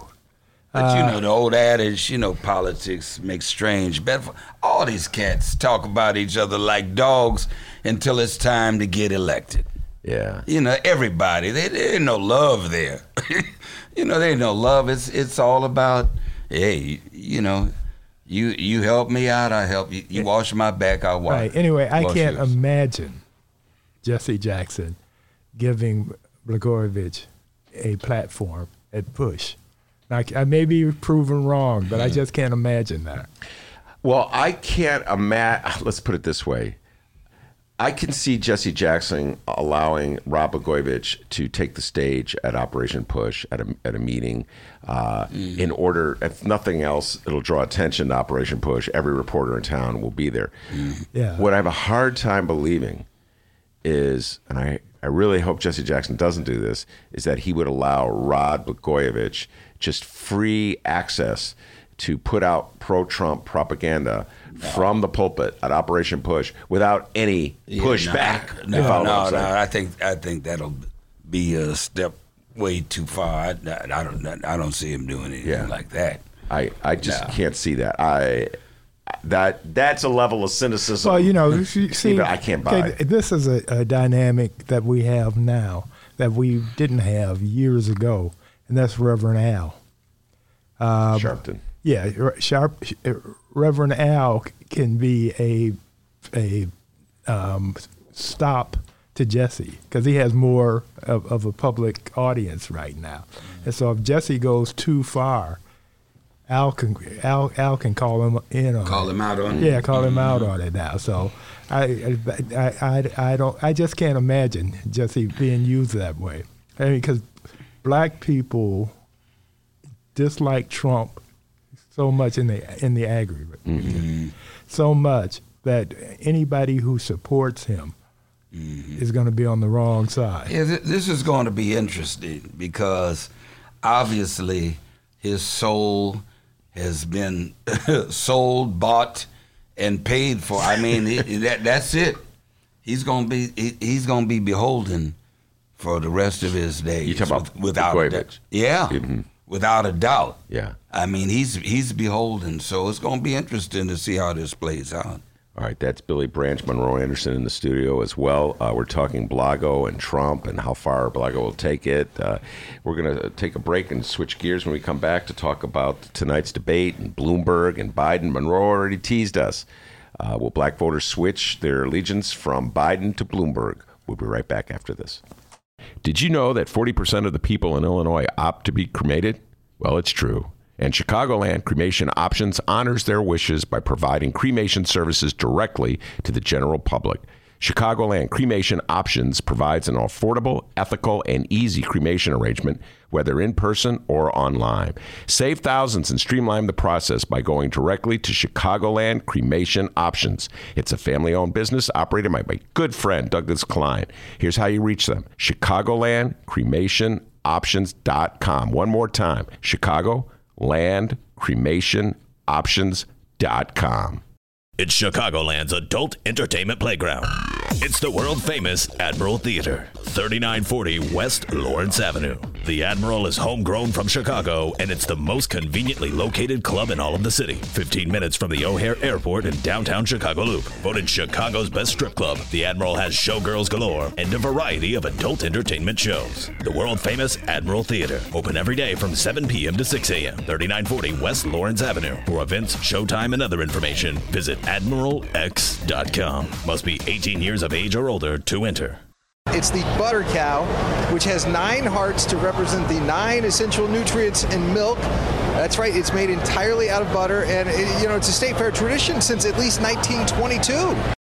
Speaker 13: But you
Speaker 8: Uh,
Speaker 13: know the old adage, you know, politics makes strange. But all these cats talk about each other like dogs until it's time to get elected.
Speaker 2: Yeah.
Speaker 13: You know, everybody. There, there ain't no love there. you know, there ain't no love. It's it's all about, hey, you know, you you help me out, I help you. You wash my back, I wash.
Speaker 8: Right. Anyway, I can't
Speaker 13: yours.
Speaker 8: imagine Jesse Jackson giving Blagojevich a platform at Push. Now, I may be proven wrong, but I hmm. just can't imagine that.
Speaker 2: Well, I can't imagine. Let's put it this way. I can see Jesse Jackson allowing Rod Blagojevich to take the stage at Operation Push at a, at a meeting uh, in order, if nothing else, it'll draw attention to Operation Push. Every reporter in town will be there.
Speaker 8: Yeah.
Speaker 2: What I have a hard time believing is, and I, I really hope Jesse Jackson doesn't do this, is that he would allow Rod Blagojevich just free access to put out pro Trump propaganda from the pulpit at Operation Push without any
Speaker 13: Yeah,
Speaker 2: pushback.
Speaker 13: No,
Speaker 2: You follow
Speaker 13: no, no,
Speaker 2: I'm saying?
Speaker 13: I think I think that'll be a step way too far. I, I don't I don't see him doing anything
Speaker 2: Yeah.
Speaker 13: like that.
Speaker 2: I, I just
Speaker 13: No.
Speaker 2: can't see that. I that that's a level of cynicism.
Speaker 8: Well, you know, see,
Speaker 2: I can't buy.
Speaker 8: okay, this is a, a dynamic that we have now that we didn't have years ago, and that's Reverend Al. Um,
Speaker 2: Sharpton.
Speaker 8: Yeah, Sharp, uh, Reverend Al can be a a um, stop to Jesse because he has more of, of a public audience right now, and so if Jesse goes too far, Al can Al, Al can call him in on
Speaker 13: Call
Speaker 8: it.
Speaker 13: him out on it.
Speaker 8: yeah call him out on it now. So I I, I I don't I just can't imagine Jesse being used that way. I mean because black people dislike Trump so much in the in the aggregate, so much that anybody who supports him is going to be on the wrong side.
Speaker 13: Yeah, th- this is going to be interesting because obviously his soul has been sold, bought, and paid for. I mean, he, that that's it. He's going to be he, he's going to be beholden for the rest of his days.
Speaker 2: You talk about
Speaker 13: without a
Speaker 2: Blagojevich.
Speaker 13: doubt. Yeah,
Speaker 2: Mhm.
Speaker 13: Without a doubt.
Speaker 2: Yeah.
Speaker 13: I mean, he's he's beholden. So it's going to be interesting to see how this plays out.
Speaker 2: All right, that's Billy Branch, Monroe Anderson in the studio as well. Uh, we're talking Blago and Trump and how far Blago will take it. Uh, we're going to take a break and switch gears when we come back to talk about tonight's debate and Bloomberg and Biden. Monroe already teased us. Uh, will black voters switch their allegiance from Biden to Bloomberg? We'll be right back after this. Did you know that 40% of the people in Illinois opt to be cremated? Well, it's true. And Chicagoland Cremation Options honors their wishes by providing cremation services directly to the general public. Chicagoland Cremation Options provides an affordable, ethical, and easy cremation arrangement, whether in person or online. Save thousands and streamline the process by going directly to Chicagoland Cremation Options. It's a family owned business operated by my good friend Douglas Klein. Here's how you reach them Chicagoland Cremation Options.com. One more time Chicago Land Cremation Options.com.
Speaker 14: It's Chicagoland's adult entertainment playground. It's the world famous Admiral Theater, 3940 West Lawrence Avenue. The Admiral is homegrown from Chicago, and it's the most conveniently located club in all of the city. 15 minutes from the O'Hare Airport in downtown Chicago Loop. Voted Chicago's best strip club, the Admiral has showgirls galore and a variety of adult entertainment shows. The world famous Admiral Theater, open every day from 7 p.m. to 6 a.m. 3940 West Lawrence Avenue. For events, showtime, and other information, visit admiralx.com. Must be 18 years of age or older to enter.
Speaker 15: It's the butter cow, which has nine hearts to represent the nine essential nutrients in milk. That's right, it's made entirely out of butter, and it, you know it's a state fair tradition since at least 1922.